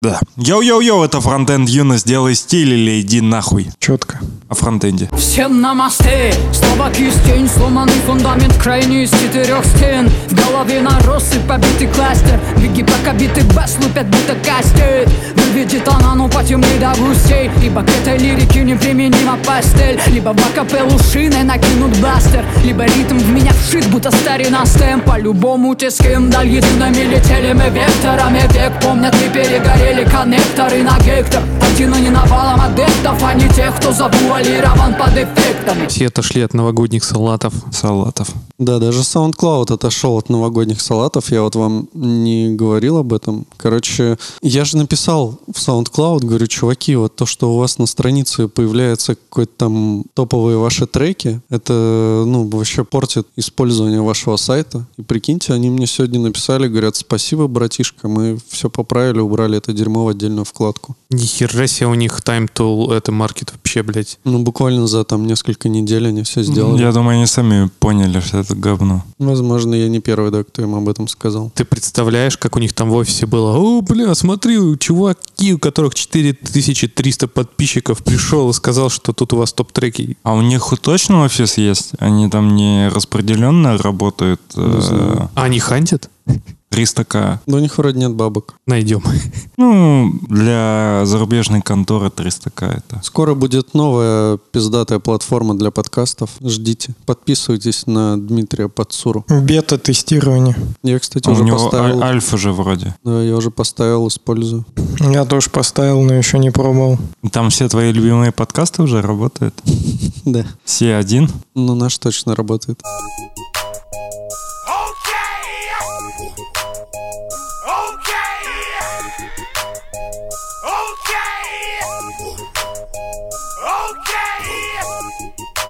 Да. Йоу-йоу-йоу, это фронтенд юность, делай стиль или иди нахуй. Четко. О фронтенде. Всем намасте Слова кистень, сломанный фундамент Крайний из четырех стен В голове нарос и побитый кластер Беги пока битый бас лупят будто кастет Выведет она, ну потемней до густей Ибо к этой лирике неприменима пастель Либо в акапеллу шиной накинут бластер Либо ритм в меня вшит, будто старина стем По-любому те с кем даль едиными летели мы векторами Век помнят и перегорели коннекторы на гектор Один не навалом адептов, а не тех, кто завуалирован под эффектами Все отошли от новогодних салатов. Салатов. Да, даже SoundCloud отошел от новогодних салатов. Я вот вам не говорил об этом. Короче, я же написал в SoundCloud, говорю, чуваки, вот то, что у вас на странице появляется какой-то там топовые ваши треки, это, ну, вообще портит использование вашего сайта. И прикиньте, они мне сегодня написали, говорят, спасибо, братишка, мы все поправили, убрали это дерьмо в отдельную вкладку. Ни хера себе у них Time Tool, это маркет вообще, блядь. Ну, буквально за там несколько недель они все сделали. Я думаю, они сами поняли, что это говно. Возможно, я не первый, да, кто им об этом сказал. Ты представляешь, как у них там в офисе было? О, бля, смотри, чуваки, у которых 4300 подписчиков, пришел и сказал, что тут у вас топ-треки. А у них точно офис есть? Они там не распределенно работают? Знаю. А они хантят? 300к. Да у них вроде нет бабок. Найдем. Ну, для зарубежной конторы 300к это. Скоро будет новая пиздатая платформа для подкастов. Ждите. Подписывайтесь на Дмитрия Подсуру. Бета-тестирование. Я, кстати, А у уже него поставил. аль- альфа же вроде. Да, я уже поставил, использую. Я тоже поставил, но еще не пробовал. Там все твои любимые подкасты уже работают? Да. Все один? Ну, наш точно работает.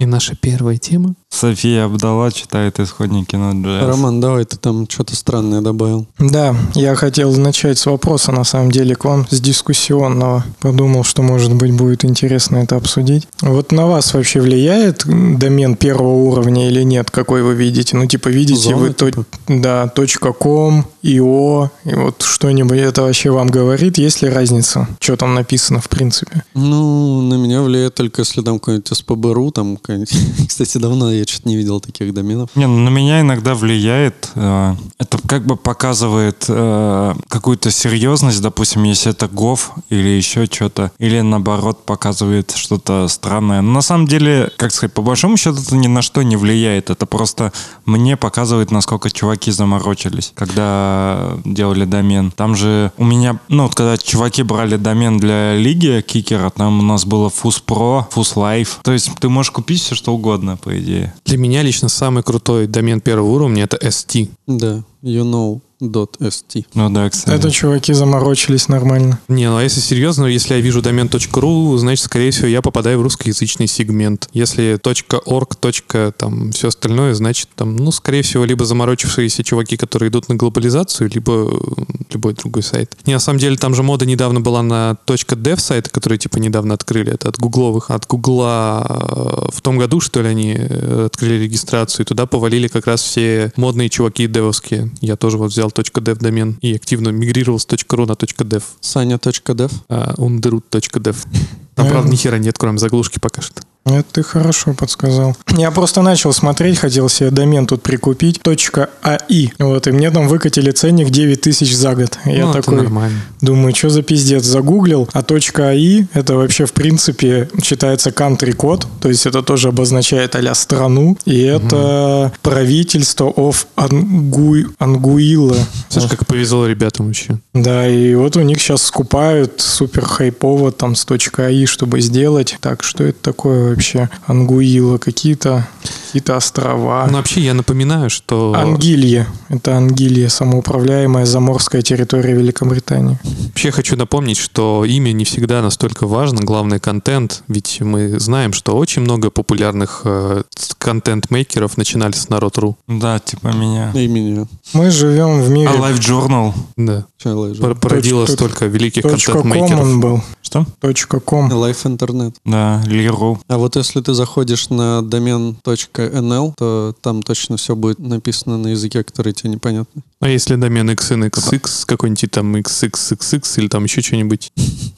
Наша первая тема. София Абдала читает исходники Node.js. Роман, давай ты там что-то странное добавил. Да, я хотел начать с вопроса, на самом деле, к вам, с дискуссионного. Подумал, что, может быть, будет интересно это обсудить. Вот на вас вообще влияет домен первого уровня или нет? Какой вы видите? Ну, типа, видите Зона, вы то- типа? да, .com, .io, и вот что-нибудь это вообще вам говорит? Есть ли разница? Что там написано, в принципе? Ну, на меня влияет только если там какой-нибудь СПБРУ, там какой-нибудь... Кстати, давно я что-то не видел таких доменов. Не, ну на меня иногда влияет. э, Это как бы показывает э, какую-то серьезность, допустим, если это гов или еще что-то, или наоборот показывает что-то странное. Но на самом деле, как сказать, по большому счету это ни на что не влияет. Это просто мне показывает, насколько чуваки заморочились, когда делали домен. Там же у меня, ну, вот когда чуваки брали домен для лиги кикера, там у нас было Fus Pro, Fus Life. То есть ты можешь купить все что угодно, по идее. Для меня лично самый крутой домен первого уровня это ST. Да, you know .st. Ну да, кстати. Это чуваки заморочились нормально. Не, ну а если серьезно, если я вижу домен .ru, значит, скорее всего, я попадаю в русскоязычный сегмент. Если .org, там все остальное, значит, там, ну, скорее всего, либо заморочившиеся чуваки, которые идут на глобализацию, либо э, любой другой сайт. Не, на самом деле, там же мода недавно была на .dev сайты, которые, типа, недавно открыли. Это от гугловых. От гугла э, в том году, что ли, они э, открыли регистрацию, и туда повалили как раз все модные чуваки девовские. Я тоже вот взял .dev домен и активно мигрировал с .ru на .dev Саня.dev. а, underoot.dev. Там, правда, ни хера нет, кроме заглушки пока что. Это ты хорошо подсказал. Я просто начал смотреть, хотел себе домен тут прикупить. .ai. Вот, и мне там выкатили ценник 9 тысяч за год. Я ну, такой думаю, что за пиздец, загуглил. А .ai это вообще, в принципе, считается country код. То есть это тоже обозначает а страну. И это правительство of Ангу... Ангуила. Слышишь, как повезло ребятам вообще. Да, и вот у них сейчас скупают супер хайпово там с .ai, чтобы сделать. Так, что это такое вообще? Ангуила, какие-то какие острова. Ну, вообще, я напоминаю, что... Ангилье. Это Ангилье, самоуправляемая заморская территория Великобритании. Вообще хочу напомнить, что имя не всегда настолько важно, главное контент, ведь мы знаем, что очень много популярных э, контент-мейкеров начинали с народ.ру. Да, типа меня. И меня. Мы живем в мире... А Life Journal? Да. Пор- Породило Точка- столько великих Точка контент-мейкеров. .com он был. Что? .com. Life Internet. Да, Лиру. А вот если ты заходишь на домен .nl, то там точно все будет написано на языке, который тебе непонятно. А если домен XNXX, какой-нибудь там XXXX или там еще что-нибудь?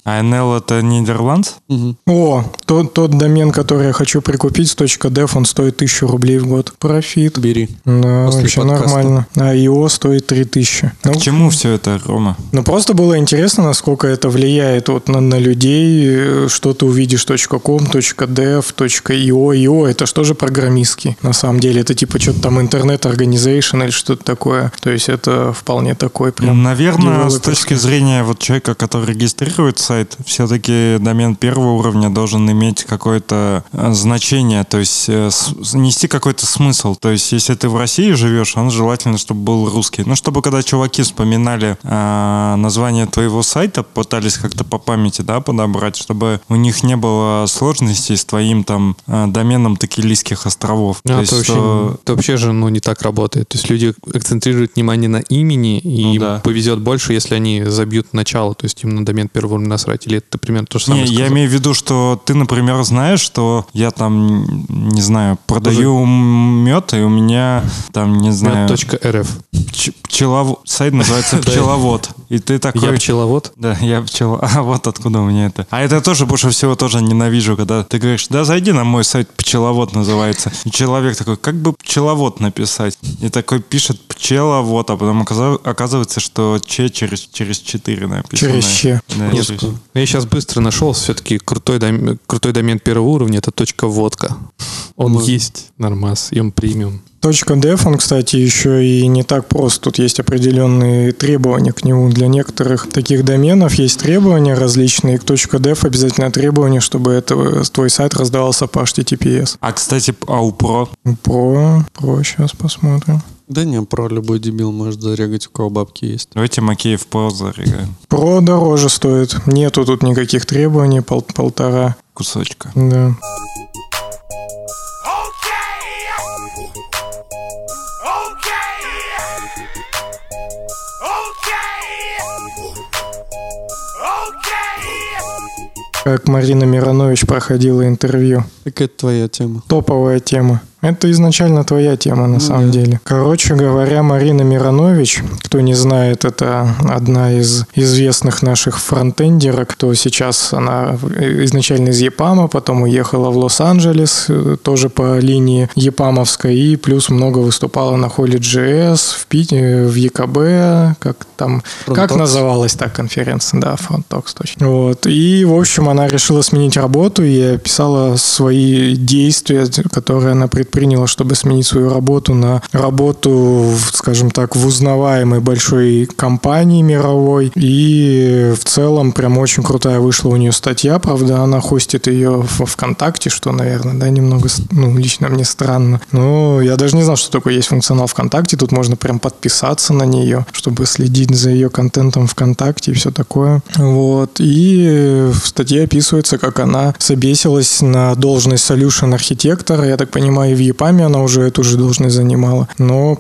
А NL это Нидерланд? Мгм. О, тот, тот домен, который я хочу прикупить с .dev, он стоит 1000 рублей в год. Профит. Бери. Да, После вообще подкаста. нормально. А IO стоит 3000. Ну, К чему все это, Рома? Ну, просто было интересно, насколько это влияет вот на, на людей, э, что ты увидишь .com, .dev, .io. IO это что же программистский? На самом деле, это типа что-то там интернет-организейшн или что-то такое. То есть это вполне такой прям... Наверное, с точки зрения вот человека, который регистрирует сайт, все-таки домен первого уровня должен иметь какое-то э, значение, то есть э, нести какой-то смысл. То есть если ты в России живешь, он желательно, чтобы был русский. Ну, чтобы когда чуваки вспоминали э, название твоего сайта, пытались как-то по памяти, да, подобрать, чтобы у них не было сложностей с твоим там э, доменом Токилийских островов. А, то есть, это, вообще, что- это вообще же ну, не так работает. То есть люди акцентрируют внимание на имени, и Ну им да. повезет больше, если они забьют начало, то есть им на домен первого насрать. Или это примерно то же самое Не, я имею в виду, что ты, например, знаешь, что я там, не знаю, продаю мед, и у меня там, не знаю, Мед.рф. пчеловод, сайт называется пчеловод. И ты такой... Я пчеловод. Да, я пчела. А вот откуда у меня это. А это тоже больше всего тоже ненавижу, когда ты говоришь, да, зайди на мой сайт, пчеловод называется. И человек такой, как бы пчеловод написать? И такой пишет пчеловод, а потом оказывается, что че через, через 4 написано. Через че. Да, Нет, через- я сейчас быстро нашел все-таки крутой, дом- крутой домен первого уровня, это точка водка. Он Мы- есть, нормас, и он премиум. .dev, он, кстати, еще и не так прост. Тут есть определенные требования к нему. Для некоторых таких доменов есть требования различные. К .dev обязательно требование, чтобы это, твой сайт раздавался по HTTPS. А, кстати, АУПРО. Про, про, сейчас посмотрим. Да не, про любой дебил может зарегать, у кого бабки есть. Давайте Макеев Про зарегаем. Про дороже стоит. Нету тут никаких требований, пол- полтора. Кусочка. Да. Как Марина Миронович проходила интервью. Так это твоя тема. Топовая тема. Это изначально твоя тема, на Ну самом да. деле. Короче говоря, Марина Миронович, кто не знает, это одна из известных наших фронтендерок, кто сейчас она изначально из Епама, потом уехала в Лос-Анджелес, э, тоже по линии Епамовской, и плюс много выступала на холле JS, в, Пите, в ЕКБ, как там, как Frontox. называлась та конференция, да, Frontox точно. Вот. И, в общем, она решила сменить работу и описала свои действия, которые она предприняла, чтобы сменить свою работу на работу, скажем так, в узнаваемой большой компании мировой. И в целом прям очень крутая вышла у нее статья, правда, она хостит ее в ВКонтакте, что, наверное, да, немного, ну, лично мне странно. Но я даже не знал, что такое есть функционал ВКонтакте, тут можно прям подписаться на нее, чтобы следить за ее контентом ВКонтакте и все такое. Вот. И в статье описывается, как она собесилась на должность solution архитектора. Я так понимаю, ЕПАМе она уже эту же должность занимала. Но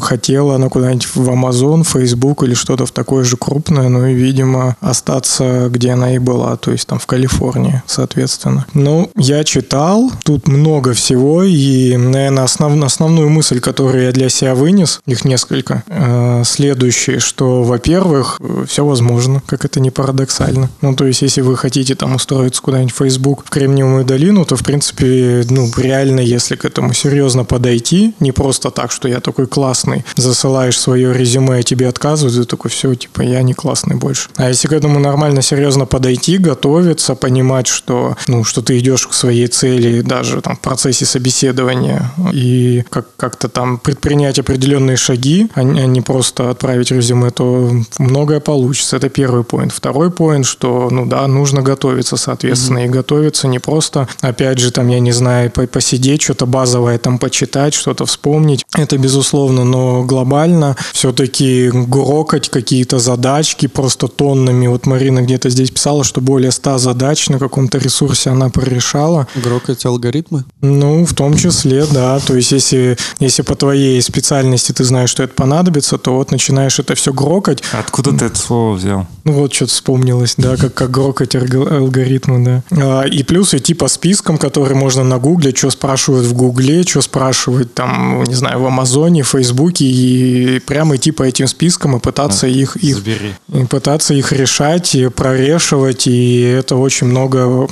хотела она куда-нибудь в Amazon, Facebook или что-то в такое же крупное, ну и, видимо, остаться, где она и была, то есть там в Калифорнии, соответственно. Ну, я читал, тут много всего, и, наверное, основ- основную мысль, которую я для себя вынес, их несколько, э, следующее, что, во-первых, все возможно, как это не парадоксально. Ну, то есть, если вы хотите там устроиться куда-нибудь в Facebook в Кремниевую долину, то, в принципе, ну, реально, если к этому серьезно подойти, не просто так, что я такой классный, засылаешь свое резюме, а тебе отказывают, и ты такой, все, типа, я не классный больше. А если к этому нормально, серьезно подойти, готовиться, понимать, что, ну, что ты идешь к своей цели даже там в процессе собеседования и как- как-то там предпринять определенные шаги, а не а не просто отправить резюме, то многое получится. Это первый поинт. Второй поинт, что, ну да, нужно готовиться, соответственно, и готовиться не просто, опять же, там, я не знаю, по- посидеть, что-то базовое там почитать, что-то вспомнить. Это безусловно, но глобально все-таки грокать какие-то задачки просто тоннами. Вот Марина где-то здесь писала, что более 100 задач на каком-то ресурсе она прорешала. Грокать алгоритмы? Ну, в том числе, да. То есть, если, если по твоей специальности ты знаешь, что это понадобится, то вот начинаешь это все грокать. Откуда ты это слово взял? Ну, вот что-то вспомнилось, да, как, как грокать алгоритмы, да. А, и плюс идти по спискам, которые можно на Гугле, что спрашивают в Гугле, что спрашивают там, не знаю, в Амазоне, в Фейсбуке, и прямо идти по этим спискам и пытаться ну, их, их, и пытаться их решать, и прорешивать, и это очень много,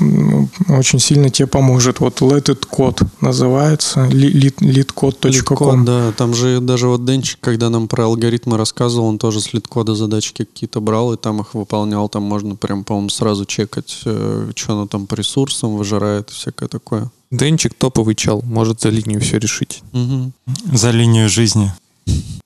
очень сильно тебе поможет. Вот Let It Code называется, leadcode.com. да, там же даже вот Денчик, когда нам про алгоритмы рассказывал, он тоже с лид-кода задачки какие-то брал, и там их выполнял, там можно прям, по-моему, сразу чекать, э, что оно там по ресурсам выжирает и всякое такое. Денчик топовый чел, может за линию все решить. Угу. За линию жизни.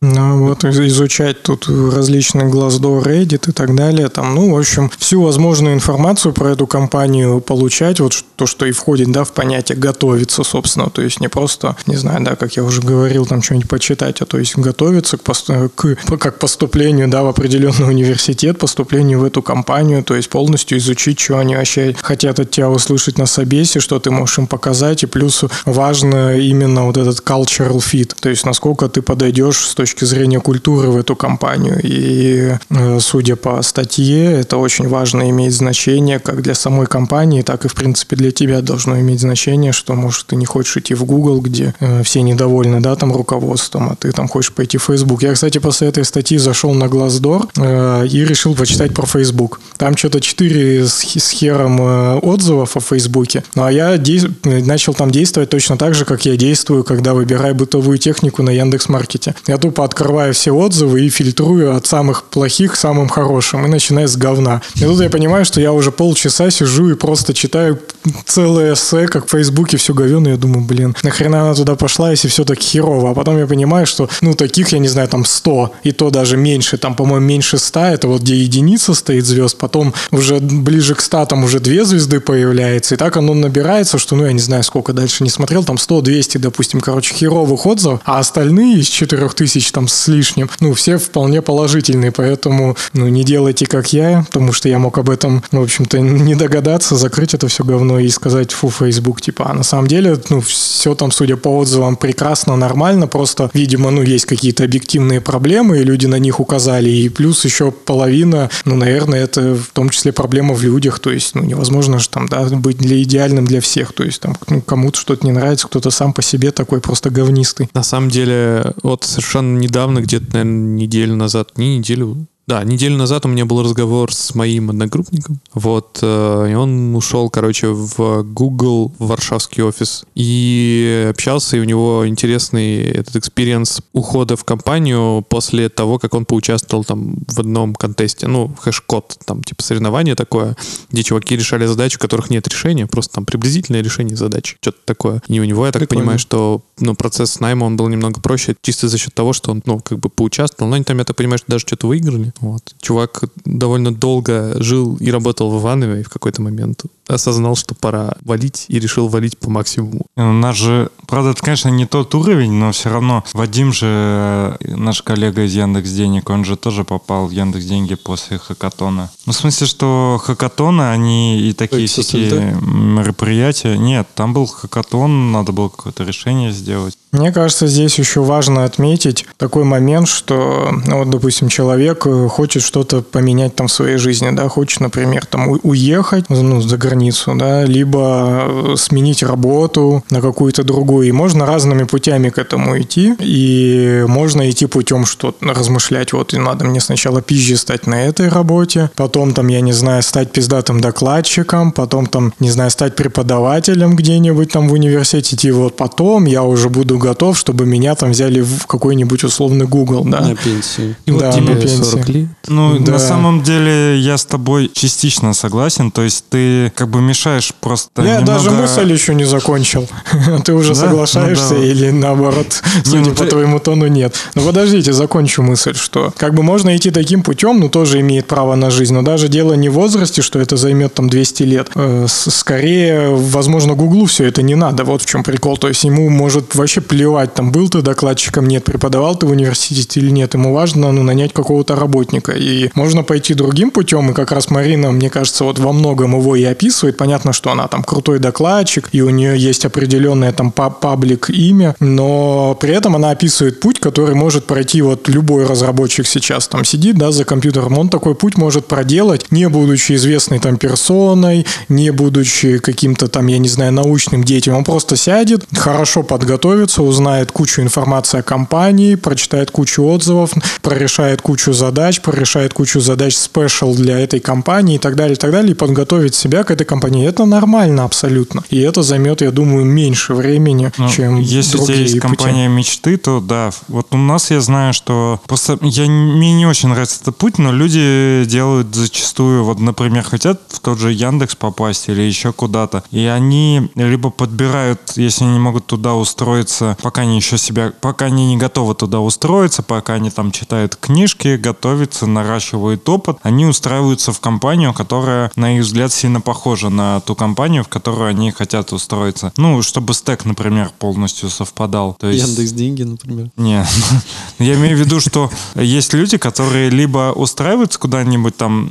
Ну вот изучать тут различные Glassdoor, Reddit и так далее. Там, ну, в общем, всю возможную информацию про эту компанию получать, вот то, что и входит, да, в понятие готовиться, собственно. То есть не просто, не знаю, да, как я уже говорил, там что-нибудь почитать, а то есть готовиться к, пост... к как поступлению, да, в определенный университет, поступлению в эту компанию, то есть полностью изучить, что они вообще хотят от тебя услышать на собесе, что ты можешь им показать, и плюс важно именно вот этот cultural fit, то есть насколько ты подойдешь с точки зрения культуры в эту компанию. И э, судя по статье, это очень важно иметь значение как для самой компании, так и, в принципе, для тебя должно иметь значение, что, может, ты не хочешь идти в Google, где э, все недовольны, да, там руководством, а ты там хочешь пойти в Facebook. Я, кстати, после этой статьи зашел на Glassdoor э, и решил почитать про Facebook. Там что-то 4 с, хером отзывов о Фейсбуке. Ну, а я начал там действовать точно так же, как я действую, когда выбираю бытовую технику на Яндекс.Маркете. Я тупо открываю все отзывы и фильтрую от самых плохих к самым хорошим, и начиная с говна. И тут я понимаю, что я уже полчаса сижу и просто читаю целое эссе, как в Фейсбуке все говено, я думаю, блин, нахрена она туда пошла, если все так херово. А потом я понимаю, что, ну, таких, я не знаю, там 100, и то даже меньше, там, по-моему, меньше 100, это вот где единица стоит звезд, потом уже ближе к 100 там уже две звезды появляется, и так оно набирается, что, ну, я не знаю, сколько дальше не смотрел, там 100-200, допустим, короче, херовых отзывов, а остальные из 4000 там с лишним, ну, все вполне положительные, поэтому, ну, не делайте как я, потому что я мог об этом, в общем-то, не догадаться, закрыть это все говно и сказать, фу, Facebook, типа, а на самом деле, ну, все там, судя по отзывам, прекрасно, нормально, просто, видимо, ну, есть какие-то объективные проблемы, и люди на них указали, и плюс еще половина, ну, наверное, это в том числе проблема в людях, то есть, ну, невозможно же там, да, быть для идеальным для всех, то есть, там, ну, кому-то что-то не нравится, кто-то сам по себе такой просто говнистый. На самом деле, вот совершенно недавно, где-то, наверное, неделю назад, не неделю, да, неделю назад у меня был разговор с моим одногруппником. Вот, э, и он ушел, короче, в Google, в варшавский офис. И общался, и у него интересный этот experience ухода в компанию после того, как он поучаствовал там в одном контесте. Ну, Hash Code, там, типа, соревнование такое, где чуваки решали задачи, у которых нет решения, просто там приблизительное решение задачи, что-то такое. И у него, я так Прикольно. понимаю, что ну, процесс найма, он был немного проще, чисто за счет того, что он, ну, как бы поучаствовал. Но они там, я так понимаю, что даже что-то выиграли. Вот. Чувак довольно долго жил и работал в Иванове, и в какой-то момент осознал, что пора валить, и решил валить по максимуму. У нас же, правда, это, конечно, не тот уровень, но все равно Вадим же, э, наш коллега из Яндекс Денег, он же тоже попал в Яндекс Деньги после хакатона. Ну, в смысле, что хакатоны, они и такие всякие мероприятия. Нет, там был хакатон, надо было какое-то решение сделать. Мне кажется, здесь еще важно отметить такой момент, что, ну, вот, допустим, человек э, хочет что-то поменять там в своей жизни, да, хочет, например, там уехать, ну, за границу, да, либо э, сменить работу на какую-то другую. И можно разными путями к этому идти, и можно идти путем, что размышлять, вот, и надо мне сначала пизже стать на этой работе, потом там, я не знаю, стать пиздатым докладчиком, потом там, не знаю, стать преподавателем где-нибудь там в университете, и вот потом я уже буду готов, чтобы меня там взяли в какой-нибудь условный Google, да. На пенсии. И да, вот тебе на пенсии. 40 лет. Ну, да. на самом деле я с тобой частично согласен. То есть ты как бы мешаешь просто Я немного... даже мысль еще не закончил. Ты уже Да? соглашаешься Ну да. или наоборот, судя ну по ты- твоему тону, нет. Ну подождите, закончу мысль, что как бы можно идти таким путем, но тоже имеет право на жизнь. Но даже дело не в возрасте, что это займет там 200 лет. Э, Скорее, возможно, Гуглу все это не надо. Вот в чем прикол. То есть ему может вообще плевать, там был ты докладчиком, нет, преподавал ты в университете или нет. Ему важно ну, нанять какого-то работника. И можно пойти другим путем, и как раз Марина, мне кажется, вот во многом его и описывает. Понятно, что она там крутой докладчик, и у нее есть определенное там па- паблик имя, но при этом она описывает путь, который может пройти вот любой разработчик сейчас. Там сидит, да, за компьютером, он такой путь может проделать, не будучи известной там персоной, не будучи каким-то там, я не знаю, научным деятелем, он просто сядет, хорошо подготовится, узнает кучу информации о компании, прочитает кучу отзывов, прорешает кучу задач, прорешает кучу задач спешл для этой компании и так далее, и так далее, и подготовить себя к этой компании. Это нормально абсолютно. И это займет, я думаю, меньше времени, Ну, чем Если у тебя есть пути. компания мечты, то да. Вот у нас я знаю, что просто я, мне не очень нравится этот путь, но люди делают зачастую, вот, например, хотят в тот же Яндекс попасть или еще куда-то, и они либо подбирают, если они не могут туда устроиться, пока они еще себя, пока они не готовы туда устроиться, пока они там читают книжки, готовятся, наращивают опыт, они устраиваются в компанию, которая, на их взгляд, сильно похожа на ту компанию, в которую они хотят устроиться. Ну, чтобы стек, например, полностью совпадал. То есть... Яндекс деньги, например. Не, я имею в виду, что есть люди, которые либо устраиваются куда-нибудь там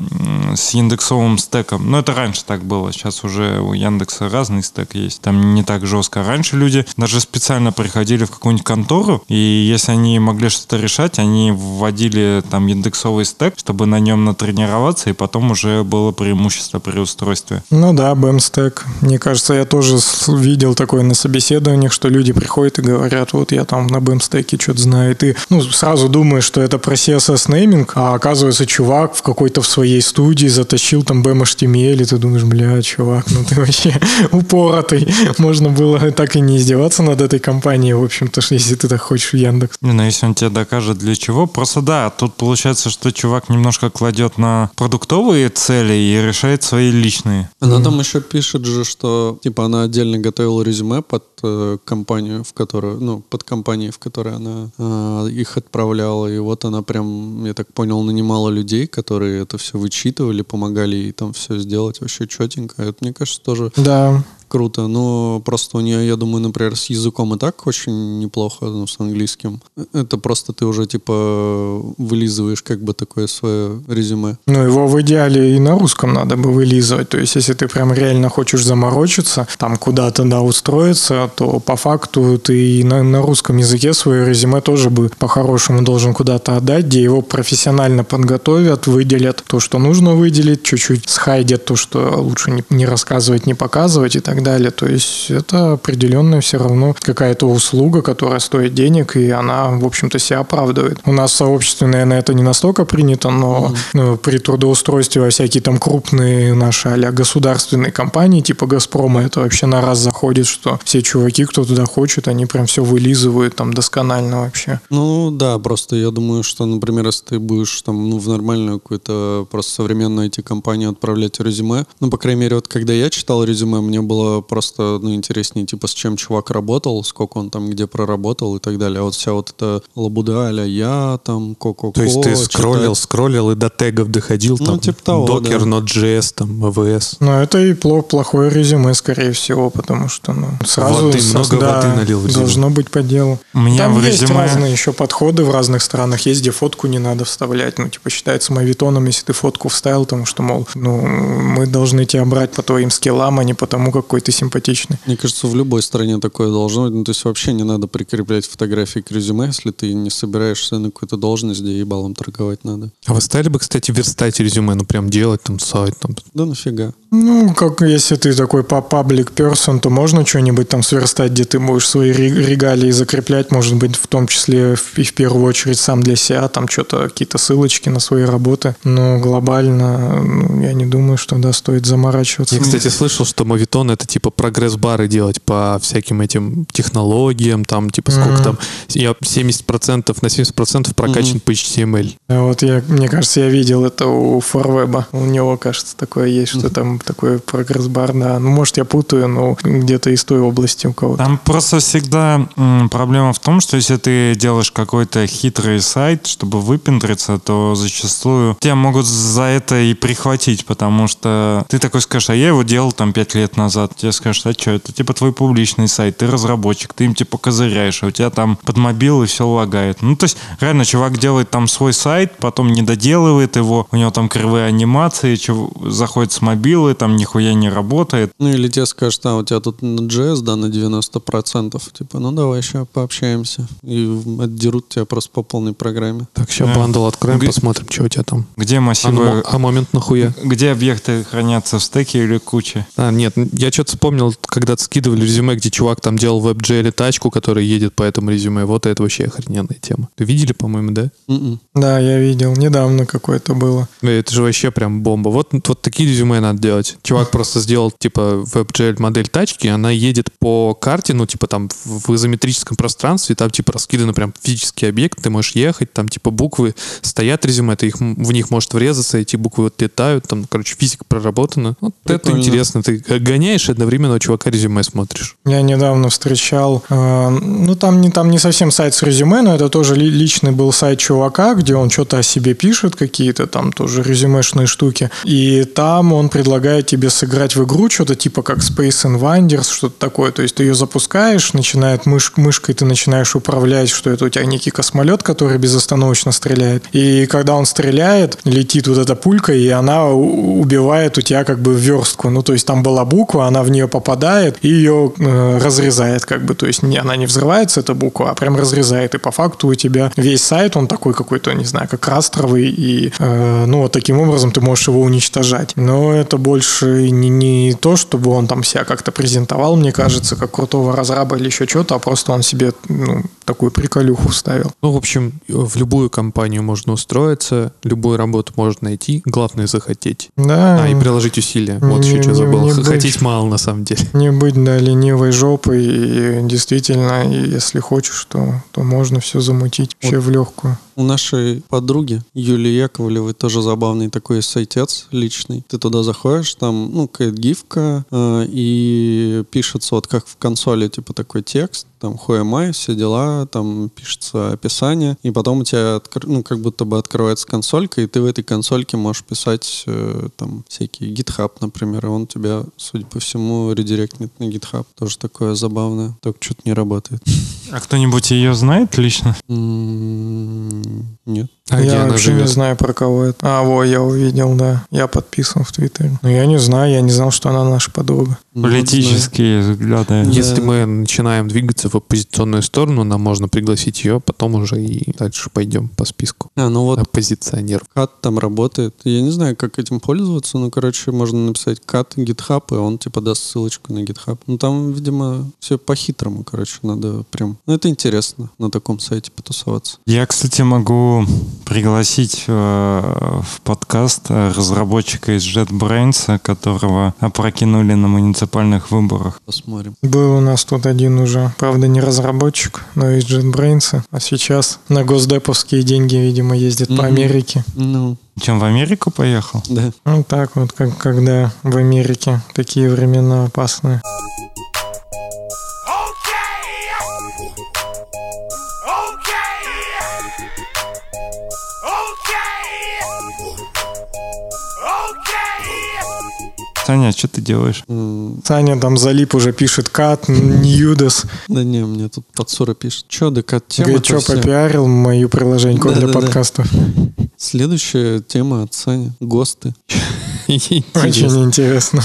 с индексовым стеком, но это раньше так было, сейчас уже у Яндекса разный стек есть, там не так жестко. Раньше люди даже специально приходили в какую-нибудь контору, и если они могли что-то решать, они вводили там индексовый стек, чтобы на нем натренироваться, и потом уже было преимущество при устройстве. Ну да, бэмстек. Мне кажется, я тоже видел такое на собеседованиях, что люди приходят и говорят, вот я там на бэмстеке что-то знаю. И ты ну, сразу думаешь, что это про CSS нейминг, а оказывается, чувак в какой-то в своей студии затащил там BMHTML, и ты думаешь, бля, чувак, ну ты вообще упоротый. Можно было так и не издеваться над этой компанией, в общем-то, если ты так хочешь в Яндекс. Не, ну если он тебе докажет для чего, просто да, тут получается, что чувак немножко кладет на продуктовые цели и решает свои личные. Она там еще пишет же, что типа она отдельно готовила резюме под э, компанию, в которую, ну, под компанией, в которой она э, их отправляла. И вот она прям, я так понял, нанимала людей, которые это все вычитывали, помогали ей там все сделать вообще четенько. Это, мне кажется, тоже Да, круто. Но просто у нее, я думаю, например, с языком и так очень неплохо, ну, с английским. Это просто ты уже типа вылизываешь как бы такое свое резюме. Ну, его в идеале и на русском надо бы вылизывать. То есть, если ты прям реально хочешь заморочиться, там куда-то, да, устроиться, то по факту ты и на, на русском языке свое резюме тоже бы по-хорошему должен куда-то отдать, где его профессионально подготовят, выделят то, что нужно выделить, чуть-чуть схайдят то, что лучше не, не рассказывать, не показывать и так далее. То есть, это определенная все равно какая-то услуга, которая стоит денег, и она, в общем-то, себя оправдывает. У нас в сообществе, наверное, это не настолько принято, но ну, при трудоустройстве во всякие там крупные наши а государственные компании, типа Газпрома, это вообще на раз заходит, что все чуваки, кто туда хочет, они прям все вылизывают там досконально вообще. Ну да, просто я думаю, что, например, если ты будешь там ну, в нормальную какую-то просто современную IT-компанию отправлять резюме, ну, по крайней мере, вот когда я читал резюме, мне было просто ну, интереснее, типа, с чем чувак работал, сколько он там где проработал и так далее. А вот вся вот эта лабуда а я там, ко-ко-ко. То есть ты скроллил, читать. скроллил и до тегов доходил, Ну, там, типа того, Docker, да. Node.js, там, AWS. Но это и пло- плохое резюме, скорее всего, потому что ну, сразу Воды, со- много да, воды налил в резюме. должно быть по делу. У меня Там в есть резюме- разные еще подходы в разных странах. Есть, где фотку не надо вставлять. Ну, типа, считается мавитоном, если ты фотку вставил, потому что, мол, ну, мы должны тебя брать по твоим скиллам, а не потому, какой ты симпатичный. Мне кажется, в любой стране такое должно быть. Ну, то есть вообще не надо прикреплять фотографии к резюме, если ты не собираешься на какую-то должность, где ебалом торговать надо. А вы стали бы, кстати, верстать резюме, ну прям делать там сайт, там, Да нафига. Ну, как если ты такой по паблик персон, то можно что-нибудь там сверстать, где ты будешь свои ре- регалии закреплять, может быть, в том числе и в первую очередь сам для себя, там что-то, какие-то ссылочки на свои работы. Но глобально, ну, я не думаю, что, да, стоит заморачиваться. Я, кстати, слышал, что Moviton — это какие-то типа прогресс-бары делать по всяким этим технологиям, там типа сколько Мгм. там, я 70% на 70% прокачан по HTML. А Вот я, мне кажется, я видел это у Форвеба. У него, кажется, такое есть, что там такой прогресс-бар, да. Ну, может, я путаю, но где-то из той области у кого-то. Там просто всегда м, проблема в том, что если ты делаешь какой-то хитрый сайт, чтобы выпендриться, то зачастую тебя могут за это и прихватить, потому что ты такой скажешь, а я его делал там пять лет назад. Тебе скажут, а что, это типа твой публичный сайт, ты разработчик, ты им типа козыряешь, а у тебя там под мобил и все лагает. Ну, то есть, реально, чувак делает там свой сайт, потом не доделывает его, у него там кривые анимации, чего- заходит с мобилы, там нихуя не работает. Ну или тебе скажут, а у тебя тут на JS, да, на 90%. Типа, ну давай еще пообщаемся. И отдерут тебя просто по полной программе. Так, сейчас Да. бандл откроем, Г- посмотрим, что у тебя там. Где А, ну, массивы... а момент нахуя? Где объекты хранятся в стеке или куче? А, нет, я что-то вспомнил, когда-то скидывали резюме, где чувак там делал в WebGL тачку, которая едет по этому резюме. Вот это вообще охрененная тема. Вы видели, по-моему, да? М-м. Да, я видел. Недавно какое-то было. Э, Это же вообще прям бомба. Вот, вот такие резюме надо делать. Чувак просто сделал, типа, WebGL модель тачки, она едет по карте, ну, типа, там, в изометрическом пространстве, там, типа, раскиданы прям физические объекты, ты можешь ехать, там, типа, буквы стоят резюме, ты их, в них может врезаться, эти буквы вот летают, там, короче, физика проработана. Вот это интересно. Ты гоняешь, одновременно у чувака резюме смотришь. Я недавно встречал, э, ну там не, там не совсем сайт с резюме, но это тоже ли- личный был сайт чувака, где он что-то о себе пишет, какие-то там тоже резюмешные штуки. И там он предлагает тебе сыграть в игру что-то типа как Space Invaders, что-то такое. То есть ты ее запускаешь, начинает мыш, мышкой ты начинаешь управлять, что это у тебя некий космолет, который безостановочно стреляет. И когда он стреляет, летит вот эта пулька, и она убивает у тебя как бы верстку. Ну, то есть там была буква, она в нее попадает и ее э, разрезает как бы. То есть не, она не взрывается, эта буква, а прям разрезает. И по факту у тебя весь сайт, он такой какой-то, не знаю, как растровый. И, э, ну, вот таким образом ты можешь его уничтожать. Но это больше не, не то, чтобы он там себя как-то презентовал, мне кажется, как крутого разраба или еще что-то, а просто он себе ну, такую приколюху вставил. Ну, в общем, в любую компанию можно устроиться, любую работу можно найти, главное захотеть. Да, А, и приложить усилия. Вот Не- еще что забыл. не. Хотеть мало, на самом деле. не быть да, ленивой жопой. И действительно, если хочешь, то, то можно все замутить вообще в легкую. У нашей подруги Юлии Яковлевой тоже забавный такой сайтец личный. Ты туда заходишь, там, ну, какая-то гифка, э, и пишется вот как в консоли, типа такой текст, там, who am I, все дела, там пишется описание, и потом у тебя, откр- ну, как будто бы открывается консолька, и ты в этой консольке можешь писать, э, там, всякие GitHub, например, и он тебя, судя по всему, редиректнет на GitHub. Тоже такое забавное, только что-то не работает. А кто-нибудь ее знает лично? Нет. А где я она вообще не живет? знаю, про кого это. А, во, я увидел, да. Я подписан в Твиттере. Но я не знаю, я не знал, что она наша подруга. Ну, вот Политические взгляды. Если мы начинаем двигаться в оппозиционную сторону, нам можно пригласить ее, потом уже и дальше пойдем по списку. А, ну вот оппозиционеров. кат там работает. Я не знаю, как этим пользоваться, но, короче, можно написать кат GitHub, и он типа даст ссылочку на GitHub. Ну, там, видимо, все по-хитрому, короче, надо прям... Ну, это интересно на таком сайте потусоваться. Я, кстати, могу пригласить э, в подкаст э, разработчика из JetBrains, которого опрокинули на муниципальных выборах. Посмотрим. Был у нас тут один уже, правда, не разработчик, но из JetBrains, а сейчас на госдеповские деньги, видимо, ездит по Мгм. Америке. Ну, Чем в Америку поехал? да. Ну, так вот, как когда в Америке такие времена опасные. Саня, что ты делаешь? Саня там залип уже пишет кат, ньюдес. Да не, мне тут подсура пишет. Че, да кат тема Говорит, что попиарил мою приложеньку для подкастов. Следующая тема от Сани. ГОСТы. Очень интересно.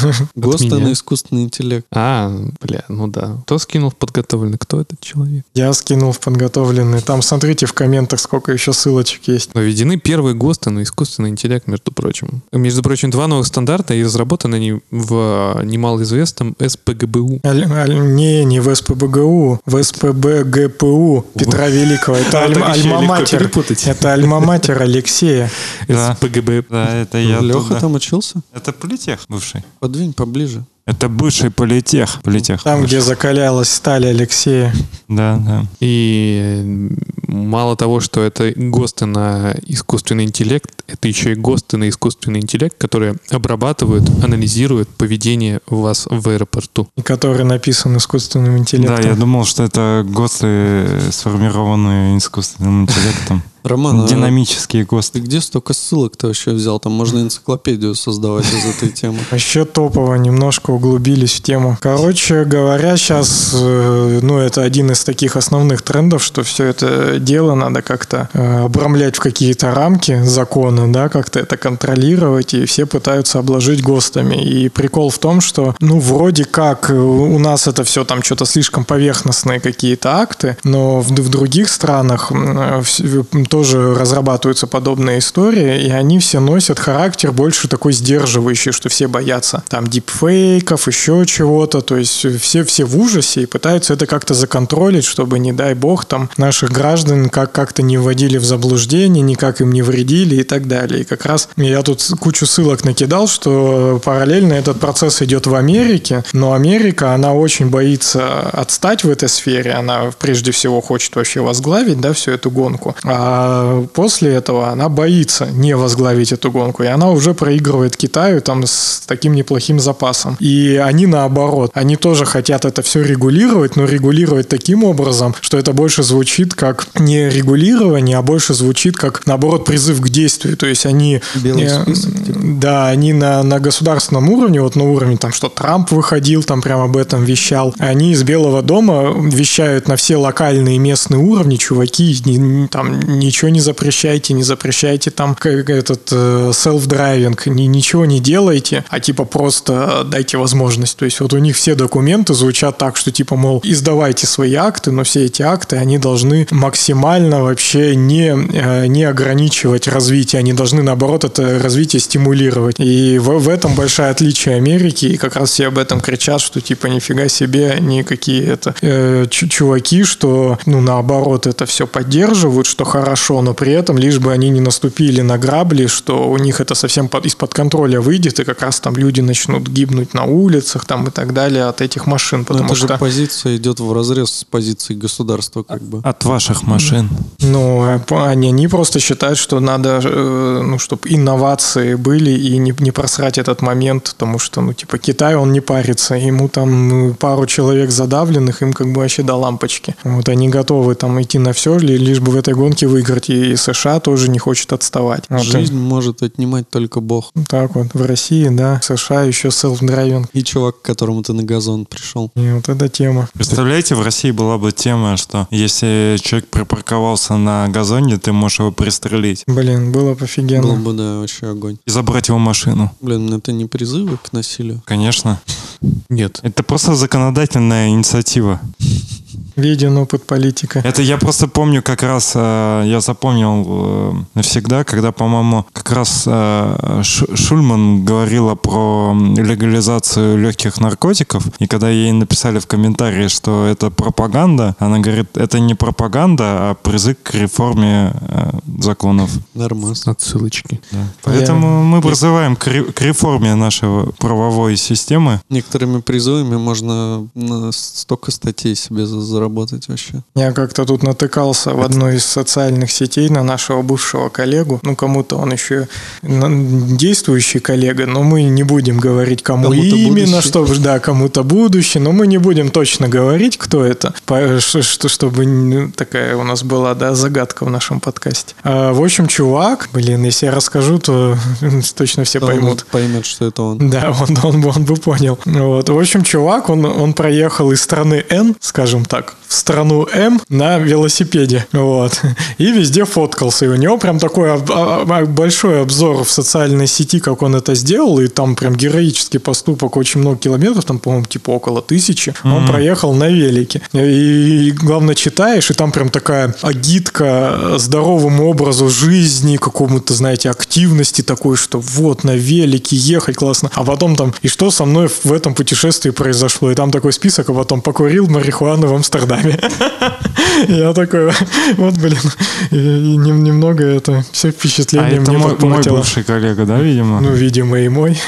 Меня? на искусственный интеллект. А, бля, ну да. Кто скинул в подготовленный? Кто этот человек? Я скинул в подготовленный. Там смотрите в комментах, сколько еще ссылочек есть. Введены первые ГОСТы на искусственный интеллект, между прочим. Между прочим, два новых стандарта, и разработаны они в немалоизвестном СПГБУ. Аль- аль- не, не в СПБГУ, в СПБГПУ Петра Великого. Это легко альма-матер. Это альма-матер Алексея. СПГБ. Да, это я Леха там учился? Это политех бывший? Подвинь поближе. Это бывший политех. Политех. Там, где закалялась сталь Алексея. Да, да. И э, мало того, что это ГОСТы на искусственный интеллект, это еще и ГОСТы на искусственный интеллект, которые обрабатывают, анализируют поведение вас в аэропорту. И который написан искусственным интеллектом. Да, я думал, что это ГОСТы, сформированные искусственным интеллектом. Роман, а Динамические ты ГОСТы. где столько ссылок ты вообще взял? Там можно энциклопедию создавать из этой темы. Вообще топово, немножко углубились в тему. Короче говоря, сейчас, ну, это один из таких основных трендов, что все это дело надо как-то э, обрамлять в какие-то рамки закона, да, как-то это контролировать, и все пытаются обложить ГОСТами. И прикол в том, что, ну, вроде как э, у нас это все там что-то слишком поверхностные какие-то акты, но в, в других странах э, вс- тоже разрабатываются подобные истории, и они все носят характер больше такой сдерживающий, что все боятся там дипфейков, еще чего-то, то есть все, все в ужасе и пытаются это как-то законтролить, чтобы, не дай бог, там наших граждан как- как-то не вводили в заблуждение, никак им не вредили и так далее. И как раз я тут кучу ссылок накидал, что параллельно этот процесс идет в Америке, но Америка, она очень боится отстать в этой сфере, она прежде всего хочет вообще возглавить, да, всю эту гонку, а после этого она боится не возглавить эту гонку, и она уже проигрывает Китаю там с таким неплохим запасом. И они наоборот, они тоже хотят это все регулировать, но регулировать таким образом, что это больше звучит как не регулирование, а больше звучит как, наоборот, призыв к действию. То есть они... Белый э, список, типа. Да, они на, на государственном уровне, вот на уровне там, что Трамп выходил, там прям об этом вещал, они из Белого дома вещают на все локальные местные уровни, чуваки, ни- там ничего не запрещайте, не запрещайте там этот э, self-driving, ни- ничего не делайте, а типа просто дайте возможность. То есть вот у них все документы звучат так, что типа, мол, издавайте свои акты, но все эти акты, они должны максимально вообще не, э, не ограничивать развитие, они должны наоборот это развитие стимулировать. И в, в этом большое отличие Америки, и как раз все об этом кричат, что типа нифига себе, они какие это э, чу- чуваки, что ну наоборот это все поддерживают, что хорошо, но при этом лишь бы они не наступили на грабли, что у них это совсем под- из-под контроля выйдет, и как раз там люди начнут гибнуть на улицах там и так далее от этих машин, Но потому это же что позиция идет в разрез с позицией государства, как бы. От ваших машин. Ну, а они, они просто считают, что надо, э, ну, чтобы инновации были и не, не просрать этот момент, потому что, ну, типа, Китай, он не парится, ему там ну, пару человек задавленных, им как бы вообще до лампочки. Вот они готовы там идти на все, ли- лишь бы в этой гонке выиграть, и США тоже не хочет отставать. Вот, Жизнь может отнимать только Бог. э, так вот, в России, да, США еще self-driving. И чувак, к которому ты на газон пришел. И вот эта тема. Представляете, в России была бы тема, что если человек припарковался на газоне, ты можешь его пристрелить Блин, было бы офигенно. Был бы, да, вообще огонь. и забрать его машину. Блин, это не призывы к насилию. Конечно. Нет. Это просто законодательная инициатива. Виден опыт политика. Это я просто помню как раз, э, я запомнил э, навсегда, когда, по-моему, как раз э, Ш- Шульман говорила про легализацию легких наркотиков, и когда ей написали в комментарии, что это пропаганда, она говорит, это не пропаганда, а призыв к реформе э, законов. Нормас. Отсылочки. Поэтому мы призываем к, ре- к реформе нашей правовой системы. Некоторыми призывами можно столько статей себе за- заработать вообще. Я как-то тут натыкался в одной из социальных сетей на нашего бывшего коллегу. Ну, кому-то он еще действующий коллега, но мы не будем говорить, кому Кому-то именно, будущий. чтобы, да, кому-то будущий, но мы не будем точно говорить, кто это, чтобы такая у нас была, да, загадка в нашем подкасте. А, в общем, чувак, блин, если я расскажу, то точно все Он поймут. поймет, что это он. Да, он, он, бы- он бы понял. Вот. В общем, чувак, он, он проехал из страны N, скажем так, в страну М на велосипеде. Вот. И везде фоткался. И у него прям такой об- а- а- большой обзор в социальной сети, как он это сделал. И там прям героический поступок, очень много километров, там, по-моему, типа около тысячи. Он проехал на велике. И, главное, читаешь, и там прям такая агитка здоровому образу жизни, какому-то, знаете, активности такой, что вот на велике ехать классно. А потом там, и что со мной в этом путешествии произошло? И там такой список, а потом покурил марихуану в Амстердаме Роттердаме. Я такой, вот, блин, немного это все А впечатление это мне мой, бывший коллега, да, видимо? Ну, видимо, и мой.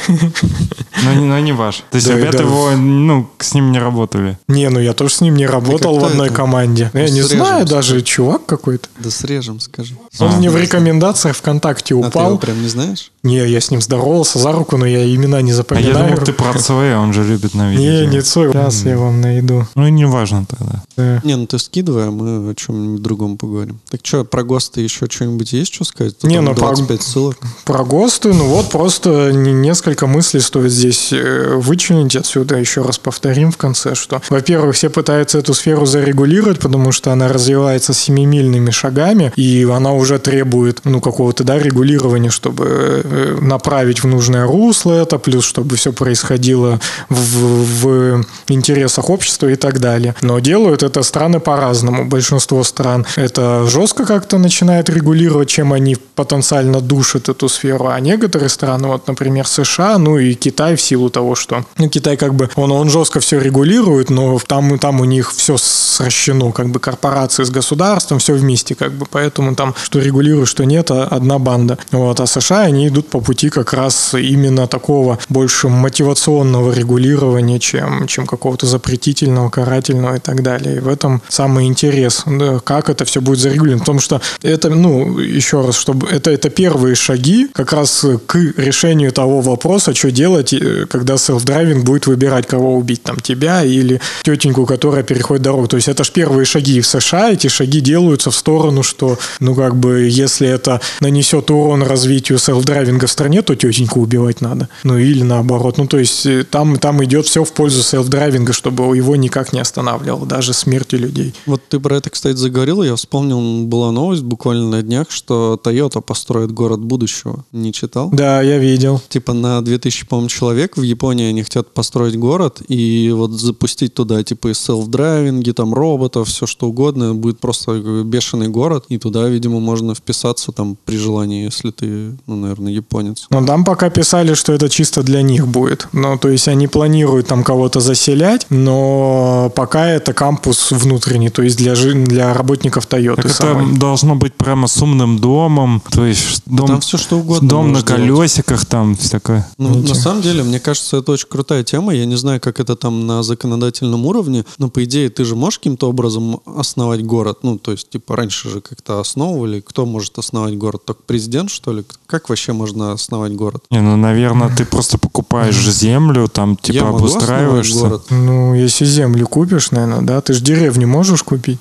Но, не- но не ваш. То есть ребята его, ну, с ним не работали. Не, ну я тоже с ним не работал в одной команде. Я не знаю, даже чувак какой-то. Да срежем, скажи. Он А. мне в рекомендациях ВКонтакте А ты его упал. прям не знаешь? Не, я с ним здоровался за руку, но я имена не А я запоминаю. думал, ты про Цоя, он же любит на видео. Не, не Цой. Сейчас я вам найду. Ну, и не важно тогда. Да. Не, ну ты скидывай, а мы о чем-нибудь другом поговорим. Так что, про ГОСТы еще что-нибудь есть что сказать? Тут Не, ну, про- 25 ссылок. Про ГОСТы, ну вот просто не- несколько мыслей стоит здесь э, вычленить отсюда. Еще раз повторим в конце, что, во-первых, все пытаются эту сферу зарегулировать, потому что она развивается семимильными шагами, и она уже требует, ну, какого-то, да, регулирования, чтобы направить в нужное русло это, плюс, чтобы все происходило в, в интересах общества и так далее. Но делают это страны по-разному. Большинство стран это жестко как-то начинает регулировать, чем они потенциально душат эту сферу, а некоторые страны, вот, например, США, ну и Китай в силу того, что ну, Китай как бы, он, он жестко все регулирует, но там, там у них все сращено, как бы корпорации с государством, все вместе, как бы, поэтому там, что регулирует, что нет, а одна банда. Вот, а США, они идут по пути как раз именно такого больше мотивационного регулирования, чем, чем какого-то запретительного, карательного и так далее. И в этом самый интерес, да, как это все будет зарегулировано. Потому что это, ну, еще раз, чтобы это, это первые шаги как раз к решению того вопроса, что делать, э, когда self-driving будет выбирать, кого убить, там, тебя или тетеньку, которая переходит дорогу. То есть это же первые шаги в США, эти шаги делаются в сторону, что, ну, как бы, если это нанесет урон развитию self-driving а в стране, то тетеньку убивать надо. Ну, или наоборот. Ну, то есть э, там, там идет все в пользу self-driving а, чтобы его никак не останавливало, даже смерти людей. Вот ты про это, кстати, заговорил, я вспомнил, была новость буквально на днях, что Toyota построит город будущего. Не читал? Да, я видел. Типа на 2000, по-моему, человек в Японии они хотят построить город и вот запустить туда типа и self-driving и, там роботов, все что угодно. Будет просто бешеный город, и туда, видимо, можно вписаться там при желании, если ты, ну, наверное, японец. Но там пока писали, что это чисто для них будет. Ну, то есть они планируют там кого-то заселять, но пока это кампус внутренний, то есть для, жи- для работников Toyota Так это самой. должно быть прямо с умным домом, то есть дом, там все что угодно дом на делать. колесиках, там всякое. Ну, Ничего. на самом деле, мне кажется, это очень крутая тема. Я не знаю, как это там на законодательном уровне, но, по идее, ты же можешь каким-то образом основать город. Ну, то есть, типа, раньше же как-то основывали. Кто может основать город? Только президент, что ли? Как вообще можно основать город? Не, ну, наверное, ты просто покупаешь землю, там, типа, Я обустраиваешься. город? Ну, если землю купишь, наверное, да? Ты же деревню можешь купить?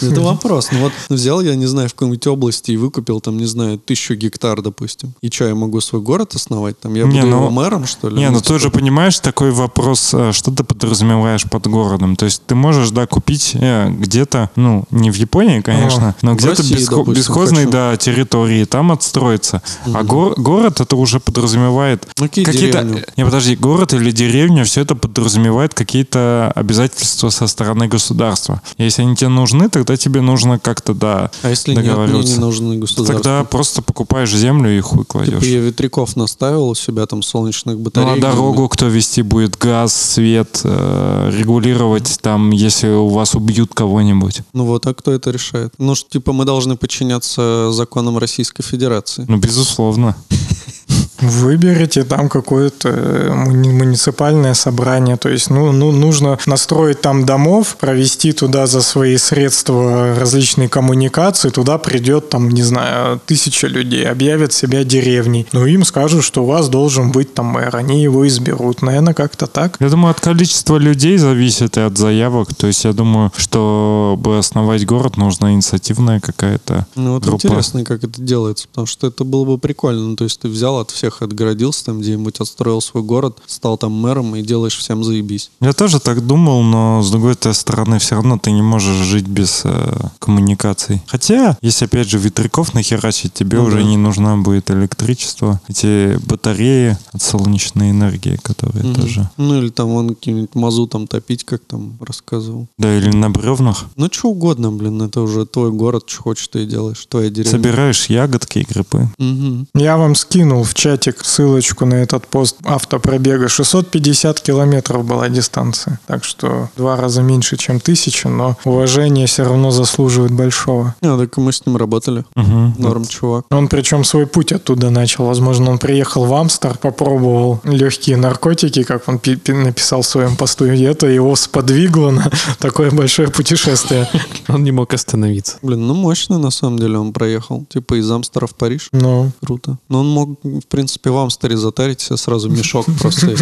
Это вопрос. Ну вот взял я, не знаю, в какой-нибудь области и выкупил там, не знаю, тысячу гектар, допустим. И что, я могу свой город основать? Там я Не, буду ну- его мэром, что ли? Не, ну типа, ты же понимаешь такой вопрос, э, что ты подразумеваешь под городом. То есть ты можешь, да, купить э, где-то, ну, не в Японии, конечно, но в где-то России, бесхо- допустим, бесхозной, хочу. Да, территории, там отстроиться. А гор- город это уже подразумевает Окей, какие-то... деревню. Не, подожди, город или деревня, все это подразумевает какие-то обязательства со стороны государства. Если они тебе нужны, тогда тебе нужно как-то, да, А если нет, мне договариваться. не нужны государства? Тогда просто покупаешь землю и хуй кладешь. Типа я ветряков наставил у себя, там, солнечных батарей. Ну а дорогу кто вести будет? Газ, свет, э, регулировать там, если у вас убьют кого-нибудь? Ну вот, а кто это решает? Ну, что, типа, мы должны подчиняться законам Российской Федерации. Ну, безусловно. Выберите там какое-то э, муни- муниципальное собрание. То есть, ну, ну, нужно настроить там домов, провести туда за свои средства различные коммуникации. Туда придет, там, не знаю, тысяча людей, объявят себя деревней. Ну, им скажут, что у вас должен быть там мэр. Они его изберут. Наверное, как-то так. Я думаю, от количества людей зависит и от заявок. То есть я думаю, чтобы основать город, нужна инициативная какая-то Ну вот группа. интересно, как это делается, потому что это было бы прикольно. Ну, то есть ты взял от всех, отгородился там где-нибудь, отстроил свой город, стал там мэром и делаешь всем заебись. Я тоже так думал, но с другой стороны, все равно ты не можешь жить без э, коммуникаций. Хотя, если опять же ветряков нахерачить, тебе Ну уже да. не нужна будет электричество. Эти батареи от солнечной энергии, которые Мгм. тоже. Ну или там вон каким-нибудь мазутом топить, как там рассказывал. Да, или на бревнах. Ну что угодно, блин, это уже твой город, что хочешь, ты и делаешь, твоя деревня. Собираешь ягодки и грибы. Мгм. Я вам скинул в чате чатик ссылочку на этот пост автопробега. 650 километров была дистанция. Так что два раза меньше, чем тысяча, но уважение все равно заслуживает большого. А, так мы с ним работали. Мгм. Норм, чувак. Он причем свой путь оттуда начал. Возможно, он приехал в Амстер, попробовал легкие наркотики, как он пи- пи- написал в своем посту, и это его сподвигло на такое большое путешествие. Он не мог остановиться. Блин, ну мощно на самом деле он проехал. Типа из Амстера в Париж. Ну, Круто. Но он мог, в принципе, в Амстере затарить себе сразу мешок просто.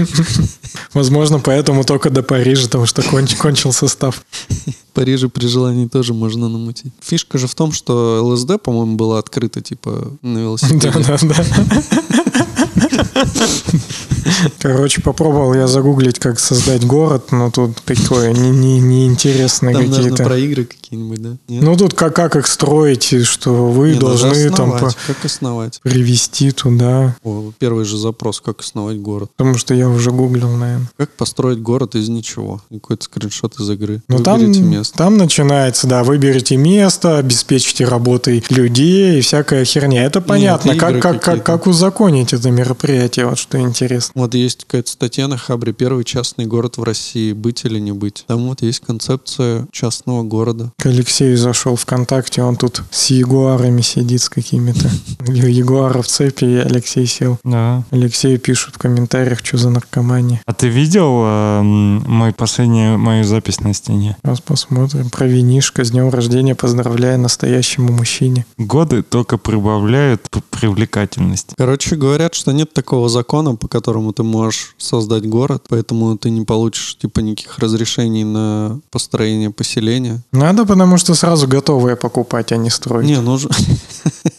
возможно, поэтому только до Парижа, потому что конч- кончил состав. Париже при желании тоже можно намутить. Фишка же в том, что ЛСД, по-моему, была открыта, типа, на велосипеде. Да-да-да. Короче, попробовал я загуглить, как создать город, но тут такое не- не- неинтересные Там, какие-то. про игры какие-нибудь, да? Нет? Ну тут как, как их строить, что вы Не, надо должны там по-. Как основать? привести туда. О, первый же запрос, как основать город. Потому что я уже гуглил, наверное. Как построить город из ничего? Какой-то скриншот из игры. Ну там, место. там начинается, да, выберите место, обеспечьте работой людей и всякая херня. Это понятно, это как, как, как, какие-то. как узаконить это мероприятие, вот что интересно. Вот есть какая-то статья на Хабре «Первый частный город в России. Быть или не быть». Там вот есть концепция частного города. К Алексею зашел ВКонтакте, он тут с ягуарами сидит с какими-то. Ягуара в цепи, и Алексей сел. Да. Алексею пишут в комментариях, что за наркомания. А ты видел э, м, мой последнюю мою запись на стене? Сейчас посмотрим. Про винишко. С днем рождения поздравляю настоящему мужчине. Годы только прибавляют привлекательность. Короче, говорят, что нет такого закона, по которому ты можешь создать город, поэтому ты не получишь типа никаких разрешений на построение поселения. Надо, потому что сразу готовые покупать, а не строить. Не, ну же-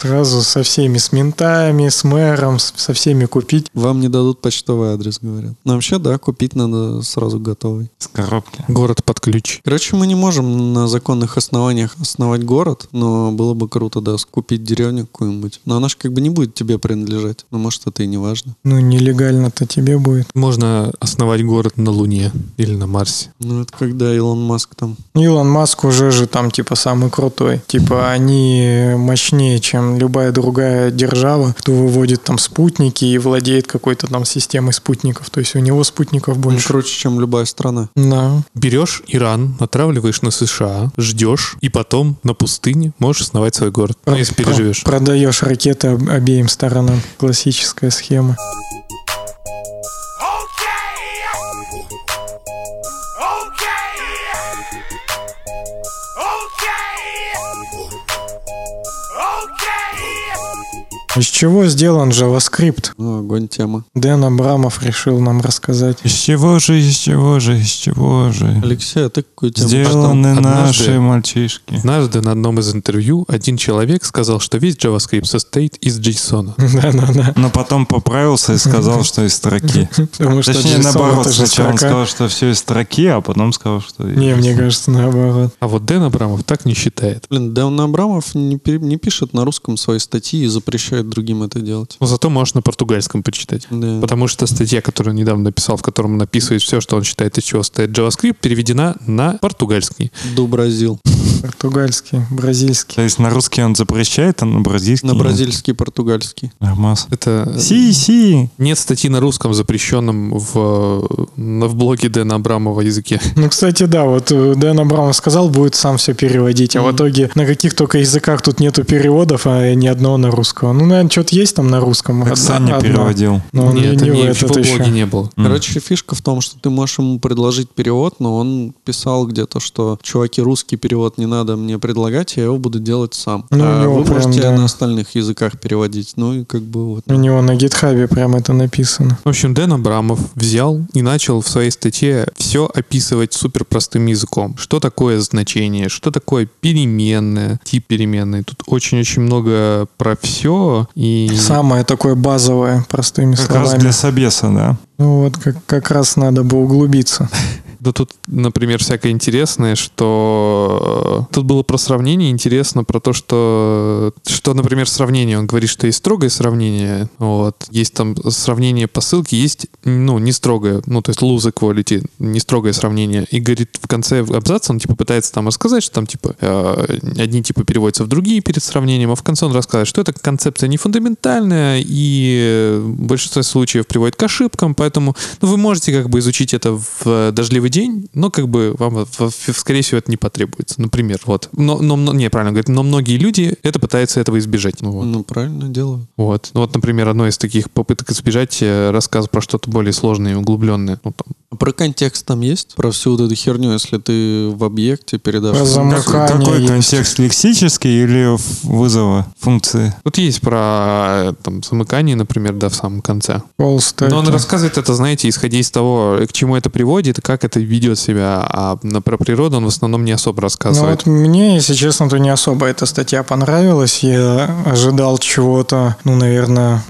Сразу со всеми, с ментами, с мэром, со всеми купить. вам не дадут почтовый адрес, говорят. Но вообще, да, купить надо сразу готовый. С коробки. Город под ключ. Короче, мы не можем на законных основаниях основать город, но было бы круто, да, купить деревню какую-нибудь. Но она же как бы не будет тебе принадлежать. Ну, может, это и не важно. Ну, нелегально-то тебе будет. Можно основать город на Луне или на Марсе. Ну, это когда Илон Маск там... Илон Маск уже же там типа самый крутой. Типа они мощнее, чем любая другая держава, кто выводит там спутники и владеет какой-то там системой спутников. То есть у него спутников больше. круче, чем любая страна. Да. Берешь Иран, отравливаешь на США, ждешь, и потом на пустыне можешь основать свой город. Ну, если Про- переживешь. Продаешь ракеты об- обеим сторонам. Классическая схема. Из чего сделан JavaScript? Ну, огонь тема. Дэн Абрамов решил нам рассказать. Из чего же, из чего же, из чего же? Алексей, а ты какую тему Сделаны однажды- наши мальчишки. Однажды на одном из интервью один человек сказал, что весь JavaScript состоит из JSON. Да-да-да. Но потом поправился и сказал, что из строки. Точнее, наоборот. Сначала он сказал, что все из строки, а потом сказал, что... из- Не, мне кажется, наоборот. А вот Дэн Абрамов так не считает. Блин, Дэн Абрамов не пишет на русском свои статьи и запрещает другим это делать. Но зато можешь на португальском почитать. Да. Потому что статья, которую он недавно написал, в котором он описывает все, что он считает, из чего стоит JavaScript, переведена на португальский. До Бразил. Португальский, бразильский. То есть на русский он запрещает, а на бразильский... На нет? бразильский португальский. Нормас. Это Си, си. нет статьи на русском, запрещенном в, в блоге Дэна Абрамова языке. Ну, кстати, да, вот э, Дэн Абрамов сказал, будет сам все переводить, а в итоге на каких только языках тут нету переводов, а ни одного на русского. Ну, наверное, что-то есть там на русском. Одна- Саня одно. переводил. Но не, Нет, не не, в в его этот еще. блоге не было. Короче, фишка в том, что ты можешь ему предложить перевод, но он писал где-то, что чуваки, русский перевод не надо мне предлагать, я его буду делать сам. Ну, а него вы прям, можете да. на остальных языках переводить. Ну и как бы вот. У него на гитхабе прям это написано. В общем, Дэн Абрамов взял и начал в своей статье все описывать супер простым языком. Что такое значение, что такое переменная, тип переменной. Тут очень-очень много про все. И Самое такое базовое, простыми Как раз словами. для собеса, да? Ну вот, как, как раз надо бы углубиться. Да тут, например, всякое интересное, что э, тут было про сравнение, интересно про то, что, что, например, сравнение. Он говорит, что есть строгое сравнение, вот, есть там сравнение по ссылке, есть, ну, не строгое, ну, то есть lose equality, не строгое сравнение. И говорит, в конце абзаца он, типа, пытается там рассказать, что там, типа, э, одни, типа, переводятся в другие перед сравнением, а в конце он рассказывает, что эта концепция не фундаментальная и в большинстве случаев приводит к ошибкам, поэтому, ну, вы можете как бы изучить это в дождливый день, но как бы вам, скорее всего, это не потребуется, например, вот. Но, но, не, правильно говорит, но многие люди это пытаются этого избежать. Ну, вот. ну правильно делаю. Вот. Ну, вот, например, одно из таких попыток избежать э, рассказ про что-то более сложное и углубленное. Ну, там. А про контекст там есть? Про всю вот эту херню, если ты в объекте передашь? Про замыкание Какой есть. контекст? Лексический или вызова функции? Тут есть про там, замыкание, например, да, в самом конце. Call Но он рассказывает это, знаете, исходя из того, к чему это приводит, как это ведет себя. А про природу он в основном не особо Ну рассказывает. вот мне, если честно, то не особо эта статья понравилась. Я ожидал чего-то, ну, наверное,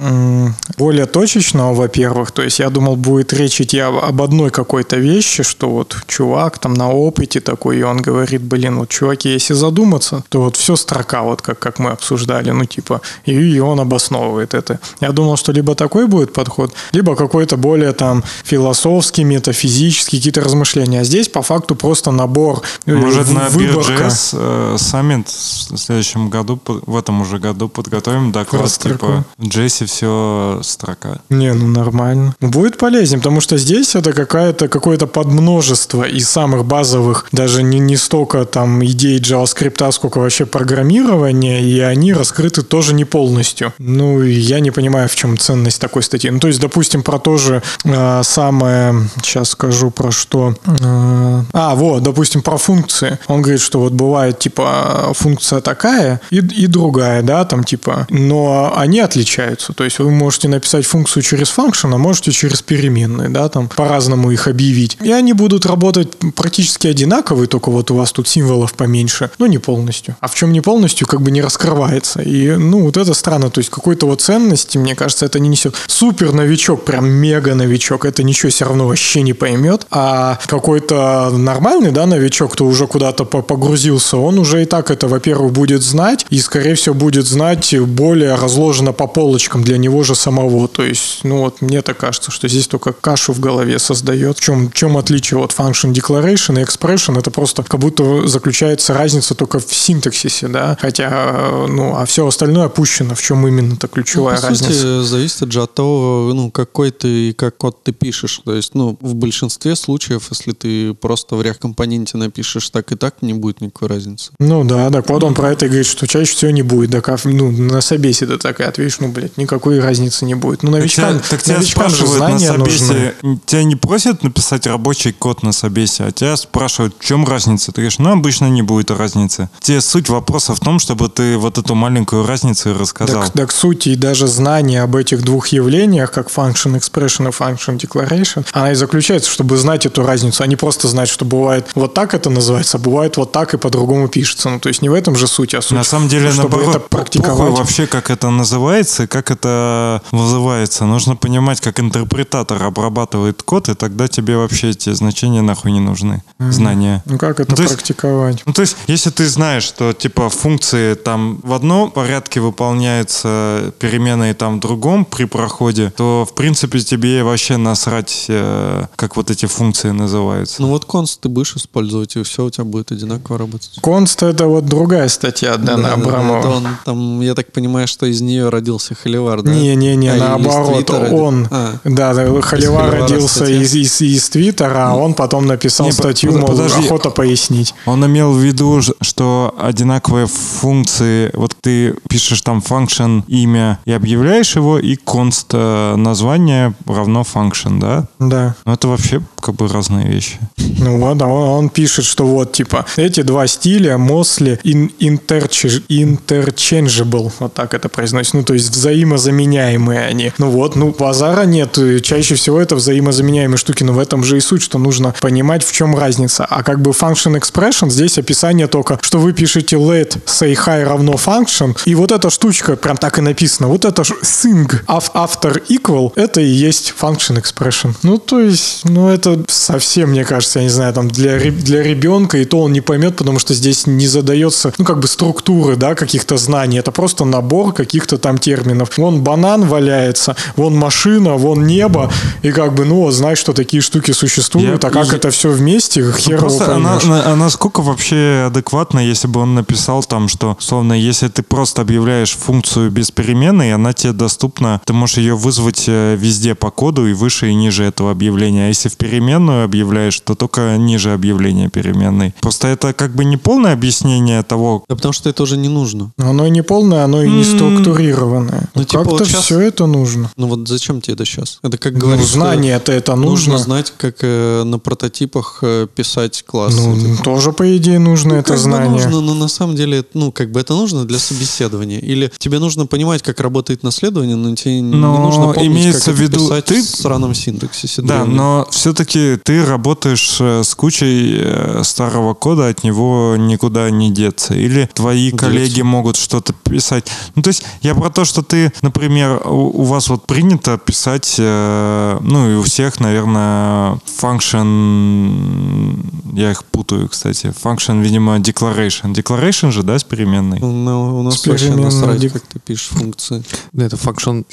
более точечного, во-первых. То есть я думал, будет речь идти об, об одной какой-то вещи, что вот чувак там на опыте такой, и он говорит, блин, вот чуваки, если задуматься, то вот все строка, вот как, как мы обсуждали, ну, типа, и, и он обосновывает это. Я думал, что либо такой будет подход, либо какой-то более там философский, метафизический, какие-то размышления. А здесь по факту просто набор, э, Может, на выборка. BeerJS э, саммит в следующем году, в этом уже году подготовим доклад, Про строку. типа, Джесси все строка. Не, ну нормально. Будет полезен, потому что здесь это какая-то, какое-то подмножество из самых базовых, даже не, не столько там идей JavaScript, сколько вообще программирования, и они раскрыты тоже не полностью. Ну, я не понимаю, в чем ценность такой статьи. Ну, то есть, допустим, про то же самое, сейчас скажу про что. Э, а, вот, допустим, про функции. Он говорит, что вот бывает, типа, функция такая и, и другая, да, там, типа, но они отличаются. То есть вы можете написать функцию через function, а можете через переменные, да, там, по-разному их объявить. И они будут работать практически одинаковые, только вот у вас тут символов поменьше, но не полностью. А в чем не полностью, как бы не раскрывается. И, ну, вот это странно. То есть какой-то вот ценности, мне кажется, это не несет. Супер новичок, прям мега новичок, это ничего все равно вообще не поймет. А какой-то нормальный, да, новичок, кто уже куда-то по- погрузился, он уже и так это, во-первых, будет знать, и, скорее всего, будет знать более разложено по полочкам для него же самого. То есть, ну вот мне так кажется, что здесь только кашу в голове создает. В чем, в чем отличие от function declaration и expression? Это просто как будто заключается разница только в синтаксисе, да? Хотя, ну, а все остальное опущено. В чем именно-то Ну, ключевая по разница? сути, зависит же от того, ну, какой ты как код ты пишешь. То есть, ну, в большинстве случаев, если ты просто в React-компоненте напишешь так и так, не будет никакой разницы. Ну да, так вот он про это и говорит, что чаще всего не будет. Так, а, ну, на собесе ты так и ответишь, ну, блядь, никакой разницы не будет. Ну, новичкам, так тебя новичкам же спрашивают на знания нужны. собесе, тебя не просят написать рабочий код на собесе, а тебя спрашивают, в чем разница? Ты говоришь, ну, обычно не будет разницы. Тебе суть вопроса в том, чтобы ты вот эту маленькую разницу рассказал. Так, так суть и даже знание об этих двух явлениях, как function expression и function declaration, она и заключается, чтобы знать эту разницу, а не просто знать, что бывает вот так это называется, а бывает вот так и по-другому пишется. Ну, то есть не в этом же суть, а суть, На самом деле, чтобы наоборот, это практиковать. вообще, как это называется и как это вызывается. Нужно понимать, как интерпретатор обрабатывает код, и тогда тебе вообще эти значения нахуй не нужны. Знания. Ну, как это Ну, то есть- практиковать? Ну, то есть, если ты знаешь, что, типа, функции там в одном порядке выполняются, переменные там в другом при проходе, то, в принципе, тебе вообще насрать, э, как вот эти функции называются. Ну вот конст ты будешь использовать, и все у тебя будет одинаково работать. Конст это вот другая статья Дэна Да-да-да, Абрамова. это он, там, я так понимаю, что из нее родился Холивар, да? Не-не-не, А, наоборот, он, А. да, да, Холивара родился статья. из, из, из Твиттера, а он потом написал Не, статью, под- мол, подожди. охота пояснить. Он имел в виду, что одинаковые функции, вот ты пишешь там function имя и объявляешь его, и const э, название равно function, да? Да. Но это вообще как бы разные вещи. Ну вот, он, он пишет, что вот, типа, эти два стиля mostly in, interch- interchangeable, вот так это произносится, ну, то есть взаимозаменяемые они. Ну вот, ну, базара нет, чаще всего это взаимозаменяемые, штуки, но в этом же и суть, что нужно понимать, в чем разница. А как бы function expression, здесь описание только, что вы пишете let say hi равно function, и вот эта штучка, прям так и написано, вот это thing after equal, это и есть function expression. Ну, то есть, ну, это совсем, мне кажется, я не знаю, там для, для ребенка, и то он не поймет, потому что здесь не задается, ну, как бы структуры, да, каких-то знаний. Это просто набор каких-то там терминов. Вон банан валяется, вон машина, вон небо, и как бы, ну, знаешь, что такие штуки существуют, я, а как я... это все вместе, хер ну, его она, она, а насколько вообще адекватно, если бы он написал там, что, словно, если ты просто объявляешь функцию без перемены, и она тебе доступна, ты можешь ее вызвать э, везде по коду и выше и ниже этого объявления. А если в переменную объявляешь, то только ниже объявления переменной. Просто это как бы не полное объяснение того... Да потому что это уже не нужно. Оно и не полное, оно и не структурированное. Ну, типа, как-то вот сейчас... все это нужно. Ну вот зачем тебе это сейчас? Это как ну, говорить, знание это это нужно. Нужно знать, как э, на прототипах э, писать классы. Ну, этих. тоже, по идее, нужно ну, это знание. нужно, но на самом деле, ну, как бы это нужно для собеседования. Или тебе нужно понимать, как работает наследование, но тебе но не нужно помнить, имеется как в виду, писать ты... в сраном синтаксисе. Да, но все-таки ты работаешь э, с кучей э, старого кода, от него никуда не деться. Или твои Деться. коллеги могут что-то писать. Ну, то есть я про то, что ты, например, у, у вас вот принято писать, э, ну и у всех, наверное, function, я их путаю, кстати, function, видимо, declaration. Declaration же, да, с переменной? Ну, у нас вообще насрать, как ты пишешь функции. Да, это function,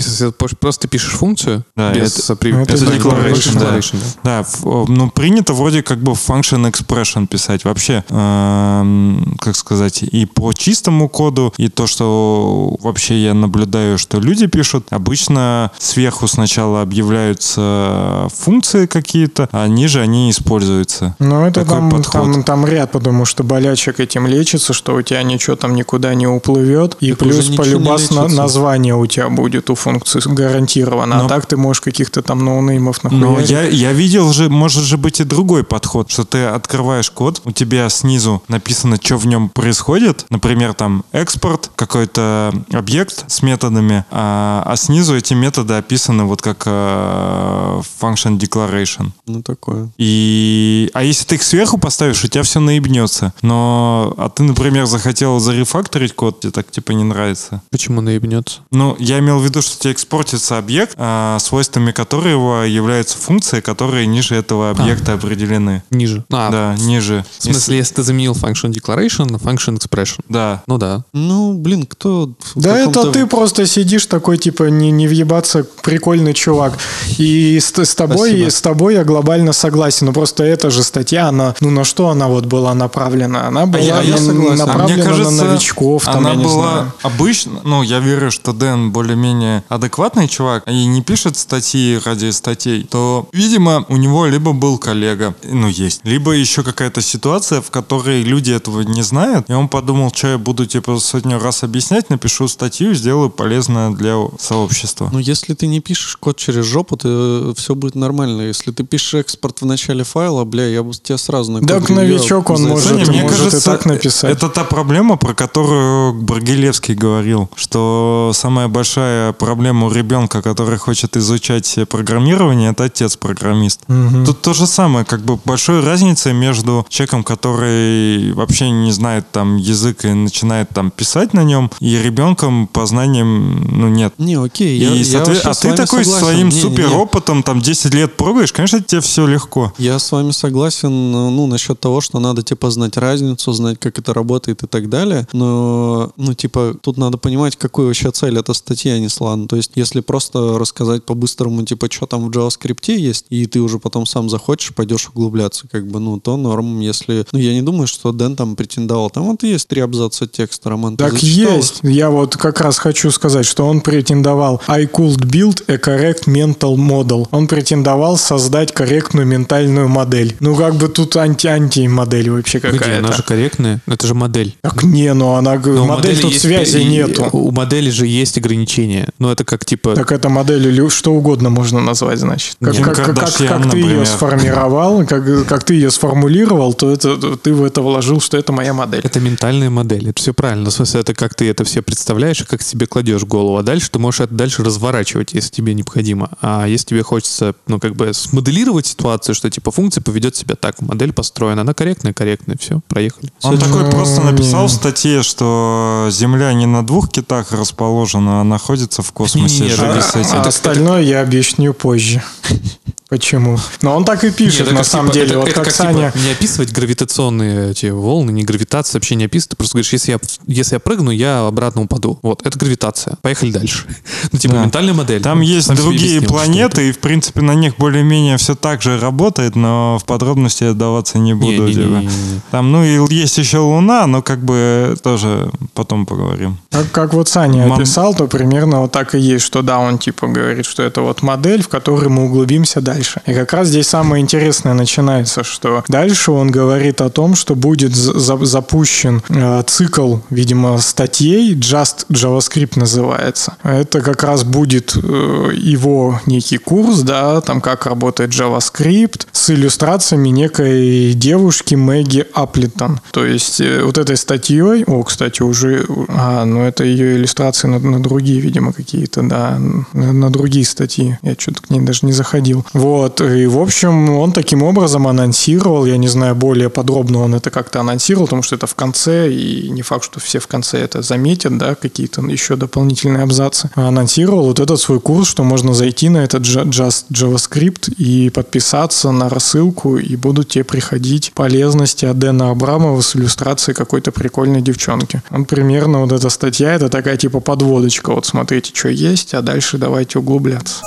просто пишешь функцию, да, без это, это, это declaration, да. declaration, да. Да, ну принято вроде как бы function expression писать. Вообще, э, как сказать, и по чистому коду, и то, что вообще я наблюдаю, что люди пишут, обычно сверху сначала объявляются функции какие-то, а ниже они используются. Ну это там, там, там ряд, потому что болячек этим лечится, что у тебя ничего там никуда не уплывет, и так плюс полюбас на, название у тебя будет у функции гарантированно, а Но... а так ты можешь каких-то там ноунеймов нахуярить. Но я, я видел же, может же быть и другой подход, что ты открываешь код, у тебя снизу написано, что в нем происходит, например, там экспорт, какой-то объект с методами, а, а снизу эти методы описаны вот как э, function declaration. Ну, такое. И, а если ты их сверху поставишь, у тебя все наебнется. Но, а ты, например, захотел зарефакторить код, тебе так типа не нравится. Почему наебнется? Ну, я имел в виду, что тебе экспортится объект, а, свойствами которого являются функции, которые ниже этого объекта а. определены. Ниже. А, да, ниже. В смысле, если... ты заменил function declaration на function expression. Да. Ну да. Ну, блин, кто... Да это ты просто сидишь такой, типа, не, не въебаться, прикольный чувак. И с, с тобой, с тобой я глобально согласен. Но просто эта же статья, она, ну на что она вот была направлена? Она была а я, я направлена а кажется, на новичков. Там, она была знаю. обычно, ну я верю, что Дэн более-менее адекватный чувак и не пишет статьи ради статей, то, видимо, у него либо был коллега, ну есть, либо еще какая-то ситуация, в которой люди этого не знают, и он подумал, что я буду типа сотню раз объяснять, напишу статью, сделаю полезное для сообщества. Ну если ты не пишешь код через жопу, то все будет нормально. Если ты пишешь экспорт в начале файла, бля, я бы тебя сразу на Так новичок он может, Саня, мне может кажется, и так написать. Это та проблема, про которую Баргилевский говорил, что самая большая проблема у ребенка, который хочет изучать программирование, это отец-программист. Угу. Тут то же самое, как бы большой разница между человеком, который вообще не знает там язык и начинает там писать на нем, и ребенком по знаниям, ну, нет. Не, окей. И, я, соответ... я а ты такой согласен. своим не, супер опытом, там 10 лет пробуешь, конечно, тебе все легко. Я с вами согласен, ну, насчет того, что надо, типа, знать разницу, знать, как это работает и так далее. Но, ну, типа, тут надо понимать, какую вообще цель эта статья несла. Ну, то есть, если просто рассказать по-быстрому, типа, что там в JavaScript есть, и ты уже потом сам захочешь, пойдешь углубляться, как бы, ну, то норм, если... Ну, я не думаю, что Дэн там претендовал. Там вот есть три абзаца текста, Роман, Так есть. Я вот как раз хочу сказать, что он претендовал I could build a correct mental model. Он претендовал создать корректную ментальную модель. Ну, как бы тут анти-анти модель вообще какая-то. Она же корректная. Это же модель. Так не, ну она Но модель тут есть, связи и, нету. У модели же есть ограничения. Ну, это как типа... Так это модель или что угодно можно назвать, значит. Как, как, как, как, как ты ее сформировал, как, как ты ее сформулировал, то это, ты в это вложил, что это моя модель. Это ментальная модель. Это все правильно. В смысле, это как ты это все представляешь и как себе кладешь голову. А дальше ты можешь это дальше разворачивать, если тебе необходимо. А если тебе хочется, ну, как бы смоделировать ситуацию, что типа функция поведет себя так, модель построена, она корректная, корректная, все, проехали. Он такой просто написал в статье, что Земля не на двух китах расположена, а находится в космосе. Не, Живи это- с этим. А это- остальное я объясню позже. Почему? Но он так и пишет, Нет, на самом типа, деле. это- вот это как, как, Саня... типа, не описывать гравитационные эти волны, не гравитация, вообще не описывать. Ты просто говоришь, если я, если я прыгну, я обратно упаду. Вот, это гравитация. Поехали дальше. Ну, типа, Да. ментальная модель. Там есть Сам себе другие объяснил, планеты, и, в принципе, на них более-менее все так же работает, но в подробности отдаваться не буду. типа. Не-не-не-не-не. Там, ну, и есть еще Луна, но как бы тоже потом поговорим. Как, как вот Саня Мам- описал, то примерно вот так и есть, что да, он типа говорит, что это вот модель, в которой мы углубимся дальше. И как раз здесь самое интересное начинается, что дальше он говорит о том, что будет за- за- запущен э, цикл, видимо, статей, Just JavaScript называется. Это как раз будет э, его некий курс, да, там как работает JavaScript с иллюстрациями некой девушки Мэгги Аплитон. То есть э, вот этой статьей, о, кстати, уже, а, ну это ее иллюстрации на, на другие, видимо, какие-то, да, на, на другие статьи. Я что-то к ней даже не заходил. Вот, и в общем, он таким образом анонсировал, я не знаю, более подробно он это как-то анонсировал, потому что это в конце, и не факт, что все в конце это заметят, да, какие-то еще дополнительные абзацы. А Анонсировал вот этот свой курс, что можно зайти на этот Just JavaScript и подписаться на рассылку, и будут тебе приходить полезности от Дэна Абрамова с иллюстрацией какой-то прикольной девчонки. Он примерно вот эта статья, это такая типа подводочка, вот смотрите, что есть, а дальше давайте углубляться.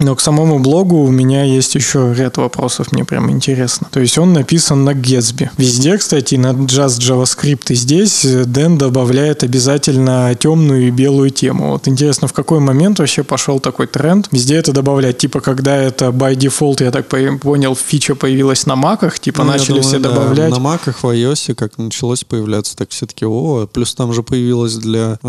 Но к самому блогу у меня есть еще ряд вопросов, мне прям интересно. То есть он написан на Gatsby. Везде, кстати, на Just JavaScript и здесь э, Дэн добавляет обязательно темную и белую тему. Вот интересно, в какой момент вообще пошел такой тренд везде это добавлять? Типа, когда это by default, я так по- понял, фича появилась на маках, типа Ну, начали думаю, все да, добавлять. На маках, в iOS, как началось появляться, так все-таки, о, плюс там же появилось для э,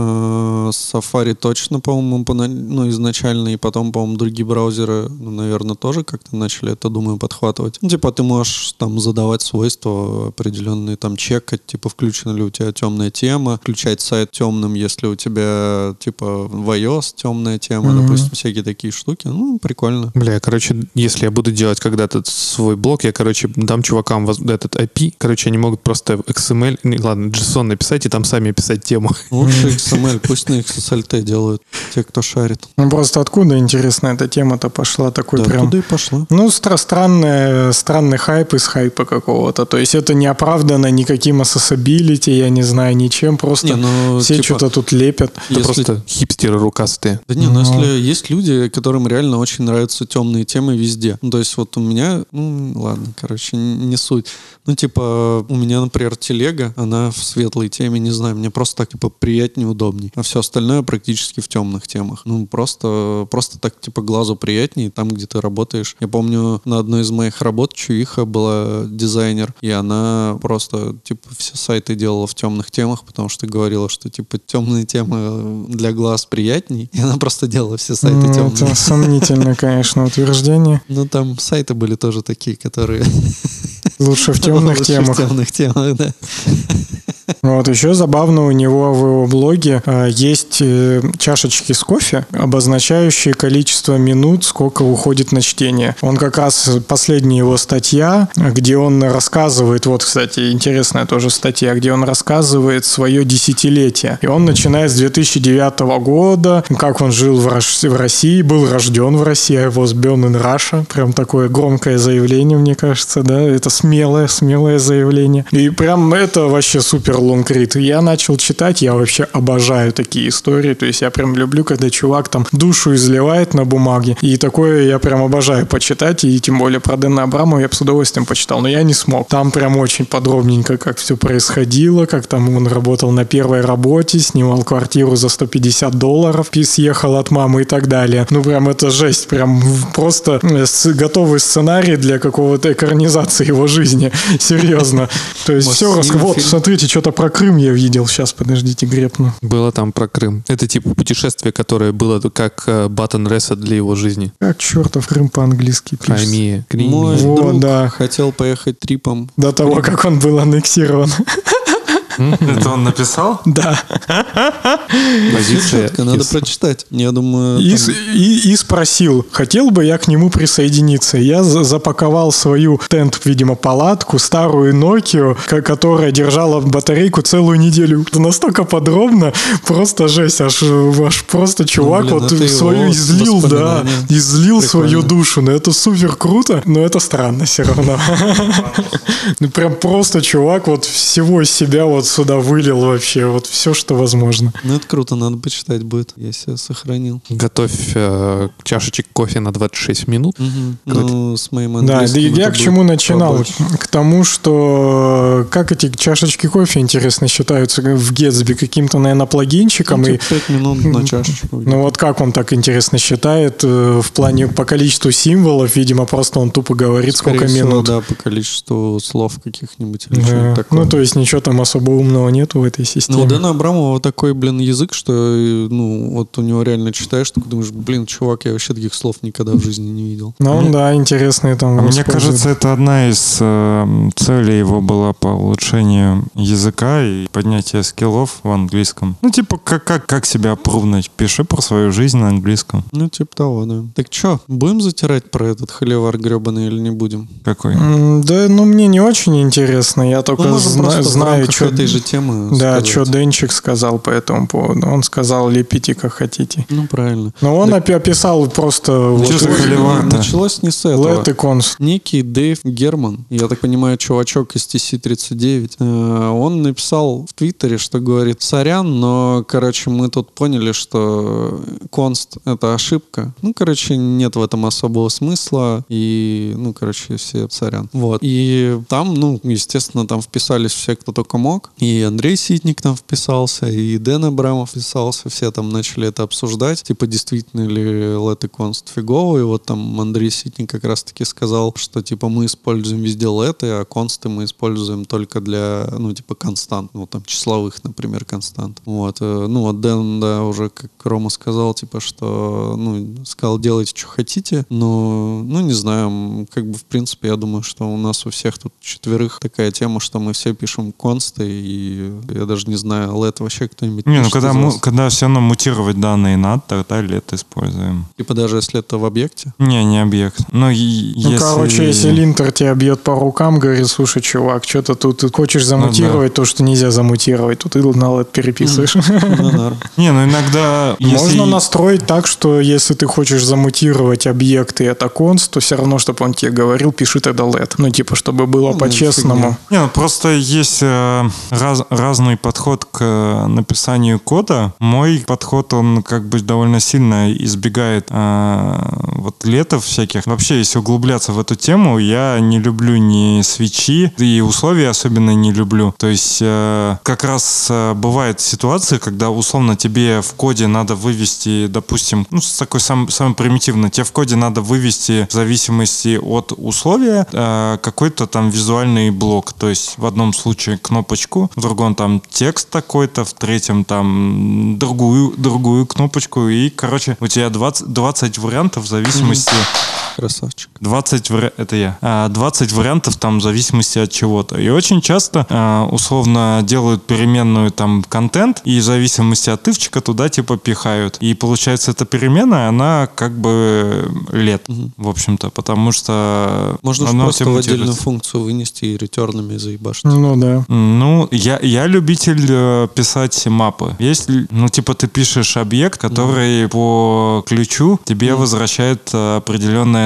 Safari точно, по-моему, ну, изначально, и потом, по-моему, другие браузеры, ну, наверное, тоже как-то начали это, думаю, подхватывать. Ну, типа, ты можешь там задавать свойства определенные, там, чекать, типа, включена ли у тебя темная тема, включать сайт темным, если у тебя, типа, в iOS темная тема, Мгм. допустим, всякие такие штуки. Ну, прикольно. Бля, короче, если я буду делать когда-то свой блог, я, короче, дам чувакам этот API, короче, они могут просто XML, не, ладно, JSON написать и там сами писать тему. Лучше XML, пусть на XSLT делают те, кто шарит. Ну, просто откуда, интересно, эта тема-то пошла такой Да, прям... туда и пошла. Ну, стра- странный, странный хайп из хайпа какого-то. То есть это не оправдано никаким accessibility, я не знаю, ничем. Просто Не, ну, все типа, что-то тут лепят. Это Если- просто хипстеры рукастые. Да не, ну Ну. если есть люди, которым реально очень нравятся темные темы везде. Ну, то есть вот у меня, ну, ладно, короче, не суть. Ну, типа, у меня, например, телега, она в светлой теме, не знаю, мне просто так, типа, приятнее, удобней. А все остальное практически в темных темах. Ну, просто, просто так, типа, глазу приятнее там, где ты работаешь. Я помню, на одной из моих работ Чуиха была дизайнер, и она просто, типа, все сайты делала в темных темах, потому что говорила, что, типа, темные темы для глаз приятней, и она просто делала все сайты Ну, темные. это сомнительное, конечно, утверждение. Ну, там сайты были тоже такие, которые... Лучше в темных Лучше темах. В темных темах, да. Вот еще забавно у него в его блоге э, есть э, чашечки с кофе, обозначающие количество минут, сколько уходит на чтение. Он как раз последняя его статья, где он рассказывает, вот, кстати, интересная тоже статья, где он рассказывает свое десятилетие. И он начинает с 2009 года, как он жил в, Раш- в России, был рожден в России, I was born in Russia. Прям такое громкое заявление, мне кажется, да, это смелое, смелое заявление. И прям это вообще супер лонгрид. Я начал читать, я вообще обожаю такие истории, то есть я прям люблю, когда чувак там душу изливает на бумаге, и такое я прям обожаю почитать, и тем более про Дэна Абрамова я бы с удовольствием почитал, но я не смог. Там прям очень подробненько, как все происходило, как там он работал на первой работе, снимал квартиру за 150 долларов, и съехал от мамы и так далее. Ну прям это жесть, прям просто э, готовый сценарий для какого-то экранизации его жизни. Серьезно. То есть все, вот, смотрите, что-то про Крым я видел. Сейчас, подождите, грепну. Было там про Крым. Это типа путешествие, которое было как батон Реса для его жизни. Как чертов Крым по-английски пишется. Краймия. Мой Вот, друг да. хотел поехать трипом. До того, как он был аннексирован. Это он написал? Да. Позиция. Четко, надо прочитать. Я думаю, И, там- с- и- и спросил, хотел бы я к нему присоединиться. Я за- запаковал свою тент, видимо, палатку, старую Nokia, ко- которая держала батарейку целую неделю. Это настолько подробно, просто жесть, аж, аж просто чувак блин, вот свою излил, да, излил свою душу. Ну это супер круто, но это странно все равно. Ну прям просто чувак вот всего себя вот сюда вылил вообще, вот все, что возможно. ну это круто, надо почитать будет. Я себя сохранил. Готовь э, чашечек кофе на 26 минут. Ну, с моим Да, да английским я к чему начинал? побольше. К тому, что как эти чашечки кофе, интересно, считаются в Гетсби каким-то, наверное, плагинчиком. Ну, и, типа пять минут на чашечку. ну вот как он так интересно считает э, в плане по количеству символов, видимо, просто он тупо говорит, Скорее сколько всего, минут. да, по количеству слов каких-нибудь или Да. такое. Ну, то есть ничего там особо умного нету в этой Ну, системе. у Дэна Абрамова такой, блин, язык, что, э, ну, вот у него реально читаешь, такой думаешь, блин, чувак, я вообще таких слов никогда в жизни не видел. Ну, он, да, интересные там. А Мне кажется, это одна из э, целей его была по улучшению языка и поднятию скиллов в английском. Ну, типа, как, как, как себя опрувнуть? Пиши про свою жизнь на английском. Ну, типа того, да. Так что, будем затирать про этот холивар гребаный или не будем? Какой? М, Да, ну, мне не очень интересно. Я только Ну, зна- знаю, что... же темы Да, сказать. что Денчик сказал по этому поводу. Он сказал, лепите как хотите. Ну, правильно. Но он опи- описал просто вот? Началось не с этого. Let и Const. Некий Дэйв Герман, я так понимаю, чувачок из TC-39, э, он написал в Твиттере, что говорит, сорян, но, короче, мы тут поняли, что конст — это ошибка. Ну, короче, нет в этом особого смысла, и, ну, короче, все сорян. Вот. И там, ну, естественно, там вписались все, кто только мог. И Андрей Ситник там вписался, и Дэн Абрамов вписался, все там начали это обсуждать, типа, действительно ли Let и конст фиговый. Вот там Андрей Ситник как раз-таки сказал, что, типа, мы используем везде леты, а консты мы используем только для, ну, типа, констант, ну, там, числовых, например, констант. Вот. э, Ну, вот Дэн, да, уже, как Рома сказал, типа, что, ну, сказал, делайте, что хотите, но, ну, не знаю, как бы, в принципе, я думаю, что у нас у всех тут четверых такая тема, что мы все пишем консты, и я даже не знаю, лет вообще кто-нибудь Не, ну когда, му- вас? когда все равно мутировать данные надо, тогда лет используем. Типа даже если это в объекте? Не, не объект. Но и- Ну, если... короче, если линтер тебя бьет по рукам, говорит, слушай, чувак, что-то тут ты хочешь замутировать то, что нельзя замутировать, тут ты на LED переписываешь. Ну. Не, ну иногда... Можно настроить так, что если ты хочешь замутировать объекты, это конст, то все равно, чтобы он тебе говорил, пиши тогда LED. Ну, типа, чтобы было Ну, по-честному. Не, ну просто есть э, раз- разный подход к э, написанию кода. Мой подход, он как бы довольно сильно избегает э, вот летов всяких. Вообще, если углубляться в эту тему, я не люблю ни свечи, и условия особенно не люблю. То есть э, как раз э, бывают ситуации, когда условно тебе в коде надо вывести, допустим, ну, такой сам, самый примитивный, тебе в коде надо вывести в зависимости от условия э, какой-то там визуальный блок. То есть в одном случае кнопочку, в другом там текст такой-то, в третьем там другую, другую кнопочку. И, короче, у тебя 20, 20 вариантов в зависимости... Красавчик. 20 вари... это я. А, 20 вариантов там в зависимости от чего-то. И очень часто а, условно делают переменную там контент и в зависимости от тывчика туда типа пихают. И получается эта переменная, она как бы лет, в общем-то, потому что Можно же она просто в отдельную функцию вынести и ретернами заебашить. Ну да. Ну, я, я любитель э, писать мапы. Есть, ну, типа, ты пишешь объект, который по ключу тебе возвращает э,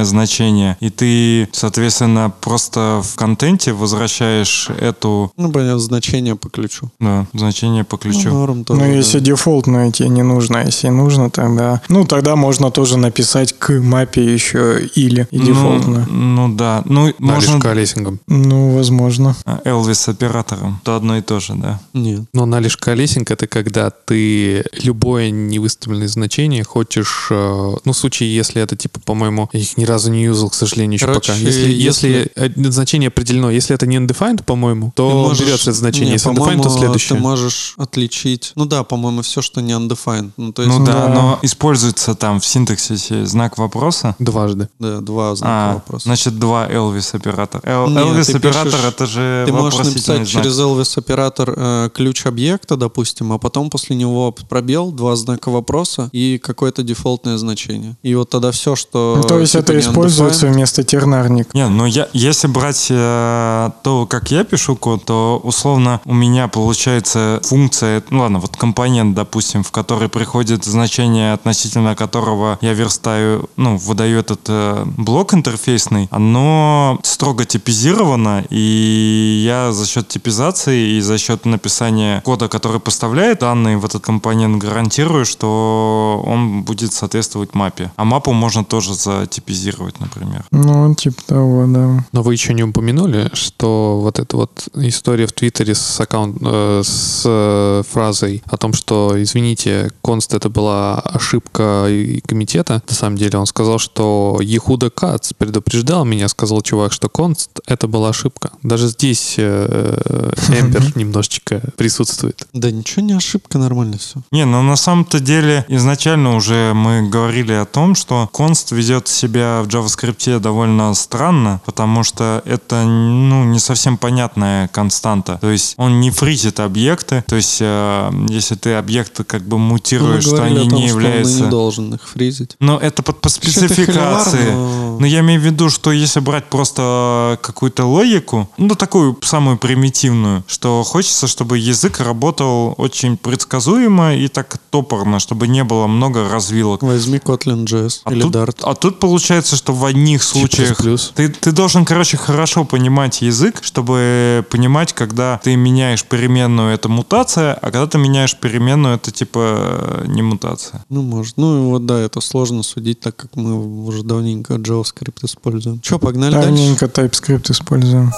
определенное значение. И ты, соответственно, просто в контенте возвращаешь эту, Ну, понятно, значение по ключу. да, значение по Ну, ключу. норм тоже, Ну, да. если дефолтное тебе не нужно, а если нужно, тогда... Ну, тогда можно тоже написать к мапе еще или и Ну, дефолтно. Ну, да. Ну, Да, лишь можно колесингом. Ну, возможно. а, Элвис оператором. То одно и то же, да. Нет. Но на лишь колесинг это когда ты любое невыставленное значение хочешь, э, ну в случае, если это типа, по-моему, их ни разу не юзал, к сожалению, еще Короче, пока. Если, если... э, значение определено, если это не undefined, по-моему, Ты то можешь- берется это значение. Не, если undefined, то следующее. Ты можешь отличить... Ну да, по-моему, все, что не undefined. Ну, то есть, Ну да, да. но используется там в синтаксисе знак вопроса. Дважды. да, два знака А, вопроса. значит, два Elvis оператора. Эл- Нет, Elvis ты оператор пишешь- это же Ты можешь написать знак. через Elvis оператор э, ключ объекта, допустим, а потом после него пробел, два знака вопроса и какое-то дефолтное значение. И вот тогда все, что... Ну, то есть типа это используется undefined, вместо тернарник. Не, ну я, если брать э, то, как я пишу код, то условно у меня получается функция, ну ладно, вот компонент, допустим, в который приходит значение, относительно которого я верстаю, ну, выдаю этот э, блок интерфейсный, оно строго типизировано, и я за счет типизации и за счет написания кода, который поставляет данные в этот компонент, гарантирую, что он будет соответствовать мапе. А мапу можно тоже затипизировать, например. Ну, типа того, да. Но вы еще не упомянули, что вот эта вот история в Твиттере с, аккаунт, э, с э, фразой о том, что, извините, конст это была ошибка и комитета. На самом деле он сказал, что Ехуда Кац предупреждал меня, сказал чувак, что конст это была ошибка. Даже здесь э, Эмбер немножечко присутствует. Да ничего не ошибка, нормально все. Не, ну на самом-то деле изначально уже мы говорили о том, что конст ведет себя в JavaScript довольно странно, потому что это ну, не совсем понятная константа. То есть он не фризит объекты, то есть э, если ты объекты как бы мутируешь, что они не являются... он не должен их фризить. Но это по, по спецификации. но... Но я имею в виду, что если брать просто какую-то логику, ну, такую самую примитивную, что хочется, чтобы язык работал очень предсказуемо и так топорно, чтобы не было много развилок. Возьми Kotlin JS А или тут, Dart. а тут получается, что в одних случаях ты, ты должен, короче, хорошо понимать язык, чтобы понимать, когда ты меняешь переменную, это мутация, а когда ты меняешь переменную, это типа не мутация. Ну, может. Ну, вот да, это сложно судить, так как мы уже давненько JavaScript используем. Че, погнали дальше? Давненько TypeScript используем.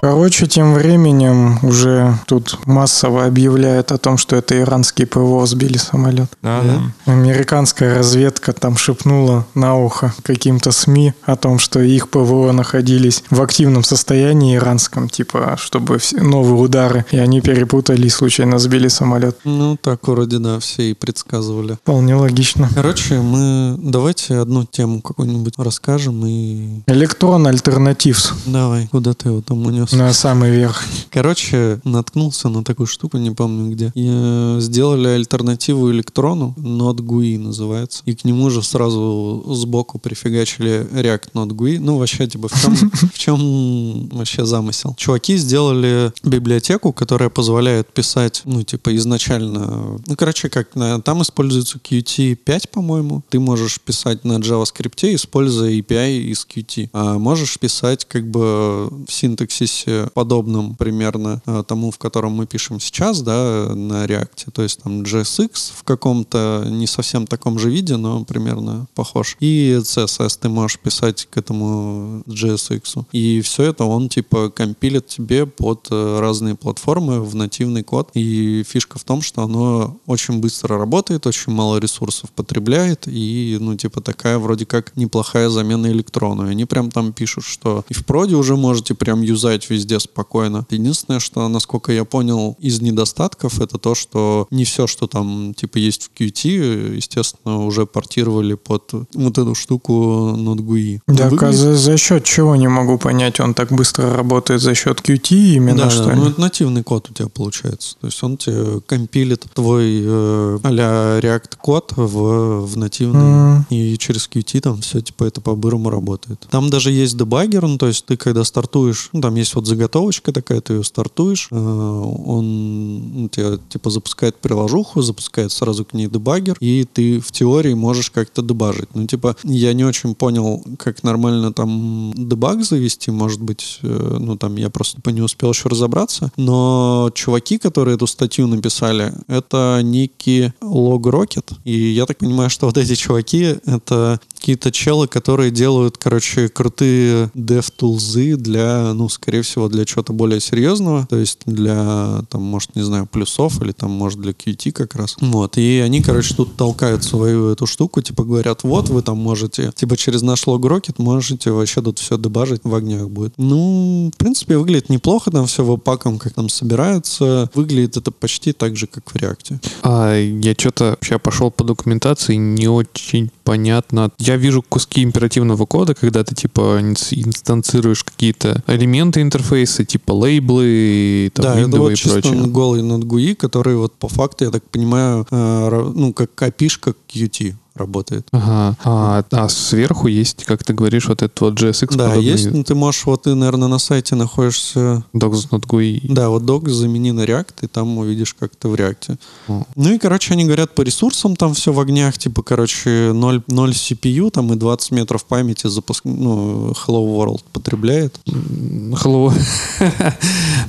Короче, тем временем уже тут массово объявляют о том, что это иранские ПВО сбили самолет. Да, Да? Американская разведка там шепнула на ухо каким-то СМИ о том, что их ПВО находились в активном состоянии иранском, типа, чтобы все новые удары, и они перепутали и случайно сбили самолет. Ну, так вроде, да, все и предсказывали. Вполне логично. Короче, мы давайте одну тему какую-нибудь расскажем и... Электрон альтернативс Давай, куда ты его там унес? На самый верх. Короче, наткнулся на такую штуку, не помню где. И, э, сделали альтернативу электрону, Node GUI называется. И к нему же сразу сбоку прифигачили React Node GUI. Ну, вообще, типа, в чем, в чем вообще замысел? Чуваки сделали библиотеку, которая позволяет писать, ну, типа, изначально... Ну, короче, как, на- там используется Qt 5, по-моему. Ты можешь писать на JavaScript, используя API из Qt. А можешь писать, как бы, в синтаксисе подобном примерно э, тому, в котором мы пишем сейчас, да, на React. То есть там JSX в каком-то не совсем таком же виде, но примерно похож. И CSS ты можешь писать к этому JSX. И все это он типа компилит тебе под э, разные платформы в нативный код. И фишка в том, что оно очень быстро работает, очень мало ресурсов потребляет, и, ну, типа, такая вроде как неплохая замена электрону. И они прям там пишут, что и в проде уже можете прям юзать везде спокойно. Единственное, что, насколько я понял, из недостатков, это то, что не все, что там, типа, есть в Qt, естественно, уже портировали под вот эту штуку Node.GUI. Так, а Выглядит- за, за счет чего не могу понять? Он так быстро работает за счет Qt именно, да, что да, ли? ну это нативный код у тебя получается. То есть он тебе компилит твой э, а-ля React код в, в нативный. М. И через Qt там все типа это по-бырому работает. Там даже есть дебаггер, ну то есть ты когда стартуешь, ну там есть вот заготовочка такая, ты ее стартуешь, э, он ну, тебе типа запускает приложуху, запускает сразу к ней дебаггер, и ты в теории можешь как-то дебажить. Ну, типа, я не очень понял, как нормально там дебаг завести, может быть, э, ну, там я просто не успел еще разобраться, но чуваки, которые эту статью написали, это некий Log Rocket, и я так понимаю, что вот эти чуваки, это какие-то челы, которые делают, короче, крутые dev-тулзы для, ну, скорее всего, для чего-то более серьезного, то есть для, там, может, не знаю, плюсов или там, может, для QT как раз. Вот, и они, короче, тут толкают свою эту штуку, типа говорят, вот вы там можете, типа через наш лог-рокет можете вообще тут все дебажить в огнях будет. Ну, в принципе, выглядит неплохо, там все веб-паком как там собирается, выглядит это почти так же, как в реакте. А я что-то вообще пошел по документации, не очень понятно. Я вижу куски императивного кода, когда ты типа инстанцируешь какие-то элементы интерфейса, типа лейблы, там, да, это вот и чисто прочее. голый над GUI, который вот по факту, я так понимаю, э, ну, как копишка Qt работает. Ага. А, а сверху есть, как ты говоришь, вот этот вот JSX Да, подобный есть, ну, ты можешь, вот ты, наверное, на сайте находишься... docs.gui. Да, вот docs замени на React, и там увидишь как-то в React. О. Ну и, короче, они говорят по ресурсам, там все в огнях, типа, короче, 0, 0 CPU, там и 20 метров памяти запуск... ну, Hello World потребляет. Hello.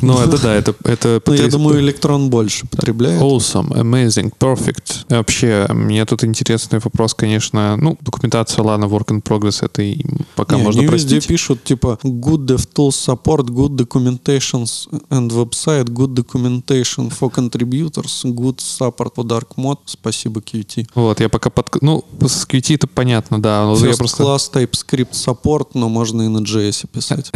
Ну, это да, это... это Ну, я думаю, электрон больше потребляет. Awesome, amazing, perfect. Вообще, мне тут интересный вопрос, конечно. Ну, документация, ладно, work in progress, это и пока Не, можно везде простить. пишут, типа, good DevTools support, good documentations and website, good documentation for contributors, good support for dark mode. Спасибо, Qt. Вот, я пока под... Ну, с Qt это понятно, да. но я First просто... class TypeScript support, но можно и на JS писать.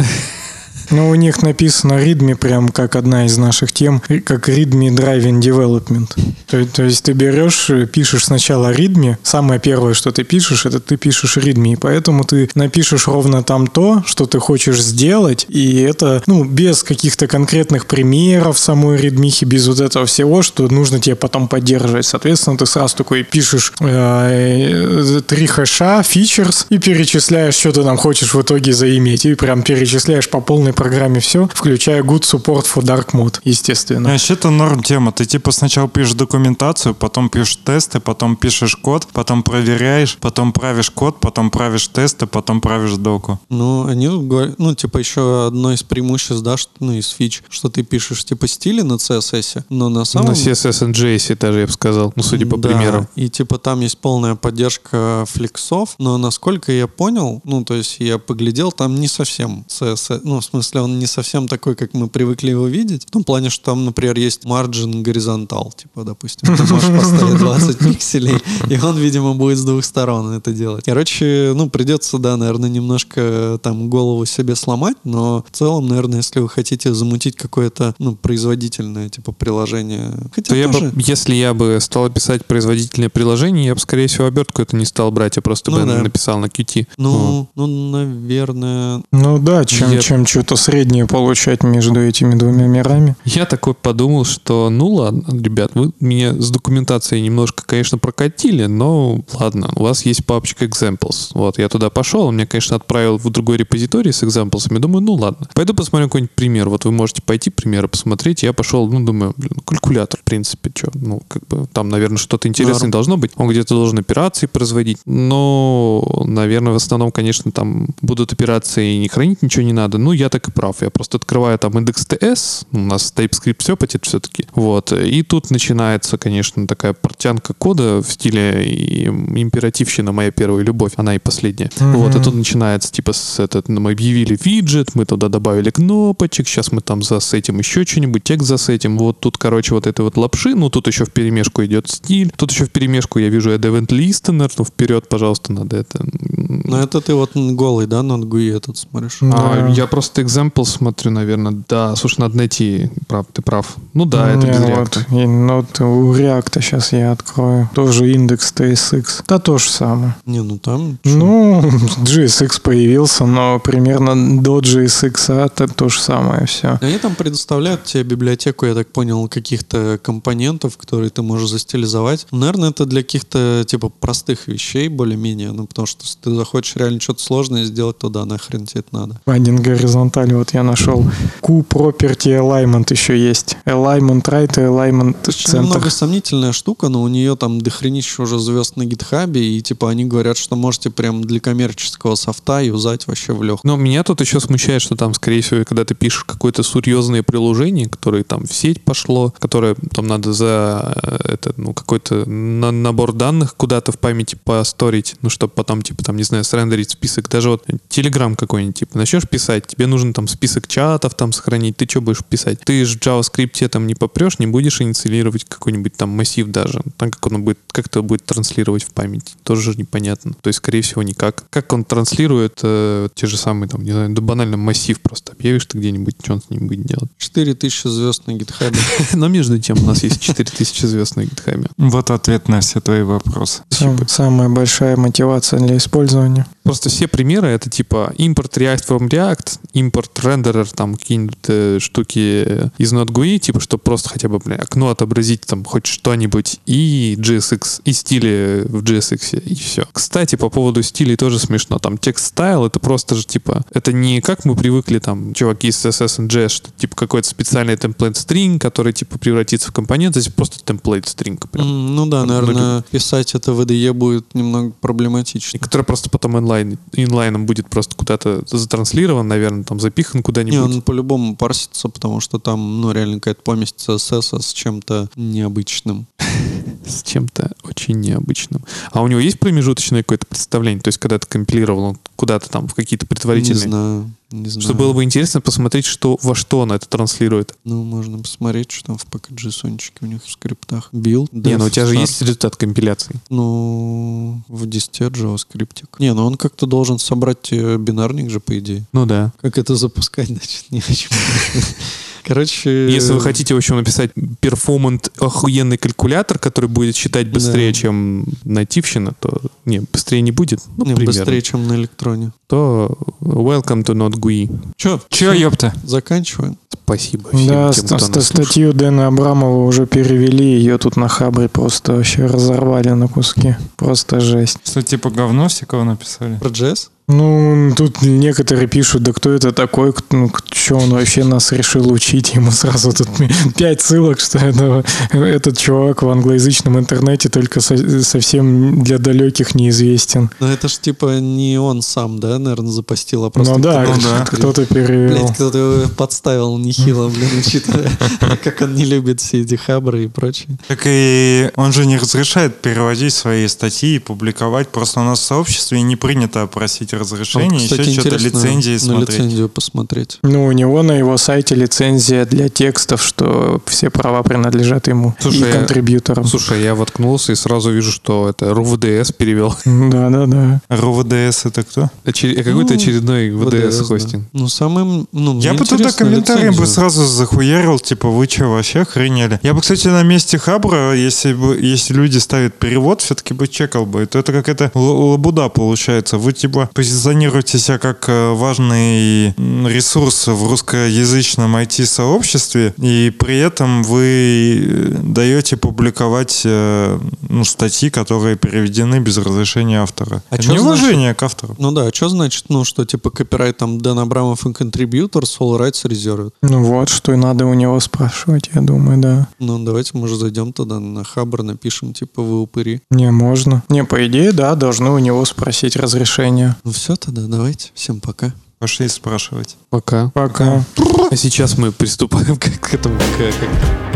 Ну, у них написано readme прям как одна из наших тем, как readme driving development. То, то есть ты берешь, э, пишешь сначала readme, самое первое, что ты пишешь, это ты пишешь readme, и поэтому ты напишешь ровно там то, что ты хочешь сделать, и это, ну, без каких-то конкретных примеров самой readme, без вот этого всего, что нужно тебе потом поддерживать. Соответственно, ты сразу такой пишешь э, три хэша, features, и перечисляешь, что ты там хочешь в итоге заиметь, и прям перечисляешь по полной программе все, включая good support for dark mode, естественно. Вообще это норм тема. Ты типа сначала пишешь документацию, потом пишешь тесты, потом пишешь код, потом проверяешь, потом правишь код, потом правишь тесты, потом правишь доку. Ну, они ну, типа, еще одно из преимуществ, да, что, ну, из фич, что ты пишешь, типа, стили на CSS, но на самом На CSS и JS даже, я бы сказал. Ну, судя по Да, примерам. И типа там есть полная поддержка флексов, но насколько я понял, ну то есть я поглядел, там не совсем CSS, ну в смысле он не совсем такой, как мы привыкли его видеть. В том плане, что там, например, есть margin горизонтал, типа, допустим, ты можешь поставить 20 пикселей, и он, видимо, будет с двух сторон это делать. Короче, ну придется, да, наверное, немножко там голову себе сломать, но в целом, наверное, если вы хотите замутить какое-то, ну, производительное, типа, приложение, хотя То я тоже... бы, если я бы стал писать производительное приложение, я бы, скорее всего, обертку это не стал брать, я просто Ну бы да. написал на Qt. Ну, ну, наверное, Ну да, чем, Я- чем что-то среднее получать между этими двумя мирами. Я такой подумал, что ну ладно, ребят, вы меня с документацией немножко, конечно, прокатили, но ладно, у вас есть папочка examples. Вот, я туда пошел, он меня, конечно, отправил в другой репозиторий с examples. Думаю, ну ладно. Пойду посмотрю какой-нибудь пример. Вот вы можете пойти примеры посмотреть. Я пошел, ну, думаю, блин, калькулятор, в принципе, что, ну, как бы там, наверное, что-то интересное Норм. должно быть. Он где-то должен операции производить. Но, наверное, в основном, конечно, там будут операции и не хранить ничего не надо. Ну, я так и прав. Я просто открываю там индекс TS. У нас TypeScript все потит все-таки. Вот. И тут начинается, конечно, такая портянка кода в стиле императивщина моя первая любовь. Она и последняя. Мгм. Вот. И тут начинается типа с этот, мы объявили виджет, мы туда добавили кнопочек, сейчас мы там засетим еще что-нибудь, текст засетим. Вот тут, короче, вот этой вот лапши. Ну, тут еще в перемешку идет стиль. Тут еще в перемешку я вижу add event listener. Ну, вперед, пожалуйста, надо это. ну это ты вот голый, да, на этот смотришь? А, Да. я просто example смотрю, наверное. Да, слушай, надо найти. Прав, ты прав. Ну да, это Не, без вот, реакта. и, ну, вот у React сейчас я открою. Тоже индекс TSX. Да то же самое. Не, ну там... Ну, JSX появился, но примерно до JSX это то же самое все. Они там предоставляют тебе библиотеку, я так понял, каких-то компонентов, которые ты можешь застилизовать. Наверное, это для каких-то, типа, простых вещей более-менее, ну, потому что если ты захочешь реально что-то сложное сделать, то да, нахрен тебе это надо. Один горизонталь назвали. Вот я нашел Q Property Alignment еще есть. Alignment Right и Alignment Немного Center. сомнительная штука, но у нее там дохренища уже звезд на гитхабе, и типа они говорят, что можете прям для коммерческого софта юзать вообще в легкую. Но меня тут еще смущает, что там, скорее всего, когда ты пишешь какое-то серьезное приложение, которое там в сеть пошло, которое там надо за э, это, ну, какой-то на- набор данных куда-то в памяти посторить, ну, чтобы потом, типа, там, не знаю, срендерить список. Даже вот Telegram какой-нибудь, типа, начнешь писать, тебе нужен там список чатов там сохранить, ты что будешь писать? Ты же в JavaScript там не попрешь, не будешь инициалировать какой-нибудь там массив даже. Так как он будет, как это будет транслировать в память, тоже же непонятно. То есть, скорее всего, никак. Как он транслирует э, те же самые, там, не знаю, да банально массив просто объявишь ты где-нибудь, что он с ним будет делать. 4000 звезд на гитхабе. Но между тем у нас есть 4000 звезд на гитхабе. Вот ответ на все твои вопросы. Сам- самая большая мотивация для использования. Просто все примеры это типа импорт React from React, импорт рендерер, там какие-нибудь э, штуки из Node.GUI, типа, чтобы просто хотя бы, бля, окно отобразить там хоть что-нибудь, и JSX, и стили в JSX, и все. Кстати, по поводу стилей тоже смешно. Там текст стайл это просто же типа, это не как мы привыкли там, чуваки из CSS and JS, что типа какой-то специальный template string, который типа превратится в компонент, здесь просто template string. Прям. М, Ну да, наверное, писать это в IDE будет немного проблематично. И который просто потом инлайн, инлайном будет просто куда-то затранслирован, наверное, там запихан Не, куда-нибудь. он по-любому парсится, потому что там, ну, реально какая-то помесь CSS с чем-то необычным. с чем-то очень необычным. А у него есть промежуточное какое-то представление? То есть, когда ты компилировал он куда-то там в какие-то Не предварительные... знаю, не знаю. Что было бы интересно посмотреть, что, во что он это транслирует. Ну, можно посмотреть, что там в package.json у них в скриптах. Build, Не, ну у тебя же есть результат компиляции. Ну, в 10 JavaScript. Не, ну он как-то должен собрать э, бинарник же, по идее. Ну да. Как это запускать, значит, не очень. Короче... Если вы хотите, в общем, написать перформант охуенный калькулятор, который будет считать быстрее, Да. чем нативщина, то не, быстрее не будет. Ну, Не, примерно. быстрее, чем на электроне. То welcome to not GUI. Че? Че, ёпта? Заканчиваем. Спасибо всем Да, тем, ст- кто ст- нас статью Дэна Абрамова уже перевели, ее тут на Хабре просто вообще разорвали на куски. Просто жесть. Что, типа говно всякого написали? Про JS? Ну, тут некоторые пишут, да кто это такой, ну, что он вообще нас решил учить, ему сразу тут пять ссылок, что это, этот чувак в англоязычном интернете только со- совсем для далеких неизвестен. Ну это ж типа не он сам, да, наверное, запостил, а просто ну да, кто-то ну да. кто-то перевел. Блять, кто-то его подставил нехило, блин, учитывая, как он не любит все эти хабры и прочее. Так и он же не разрешает переводить свои статьи и публиковать. Просто у нас в сообществе не принято просить разрешения, Вот, еще что-то интересно лицензии на смотреть. лицензию посмотреть. Ну, у него на его сайте лицензия для текстов, что все права принадлежат ему Слушай, и контрибьюторам. Слушай, я воткнулся и сразу вижу, что это РУВДС перевел. Да-да-да. РУВДС это кто? Очер- Какой-то Ну, очередной VDS, ВДС да. хостинг. Ну, самым, ну, Я бы туда комментарием бы сразу захуярил, типа, вы что, вообще охренели? Я бы, кстати, на месте Хабра, если бы, если люди ставят перевод, все-таки бы чекал бы. То это какая-то л- лабуда получается. Вы, типа, позиционируете себя как э, важный ресурс в русскоязычном IT-сообществе, и при этом вы э, даете публиковать э, ну, статьи, которые переведены без разрешения автора. А это неуважение к автору. Ну да, что значит, ну, что типа копирайт там Дэн Абрамов и контрибьютор, Soul Rights резервит? Ну вот, что и надо у него спрашивать, я думаю, да. Ну, давайте, может, зайдем туда на Хабр, напишем, типа, вы упыри. Не, можно. Не, по идее, да, должны у него спросить разрешение. Ну все тогда, давайте. Всем пока. Пошли спрашивать. Пока. Пока. А сейчас мы приступаем к, к этому, к- к-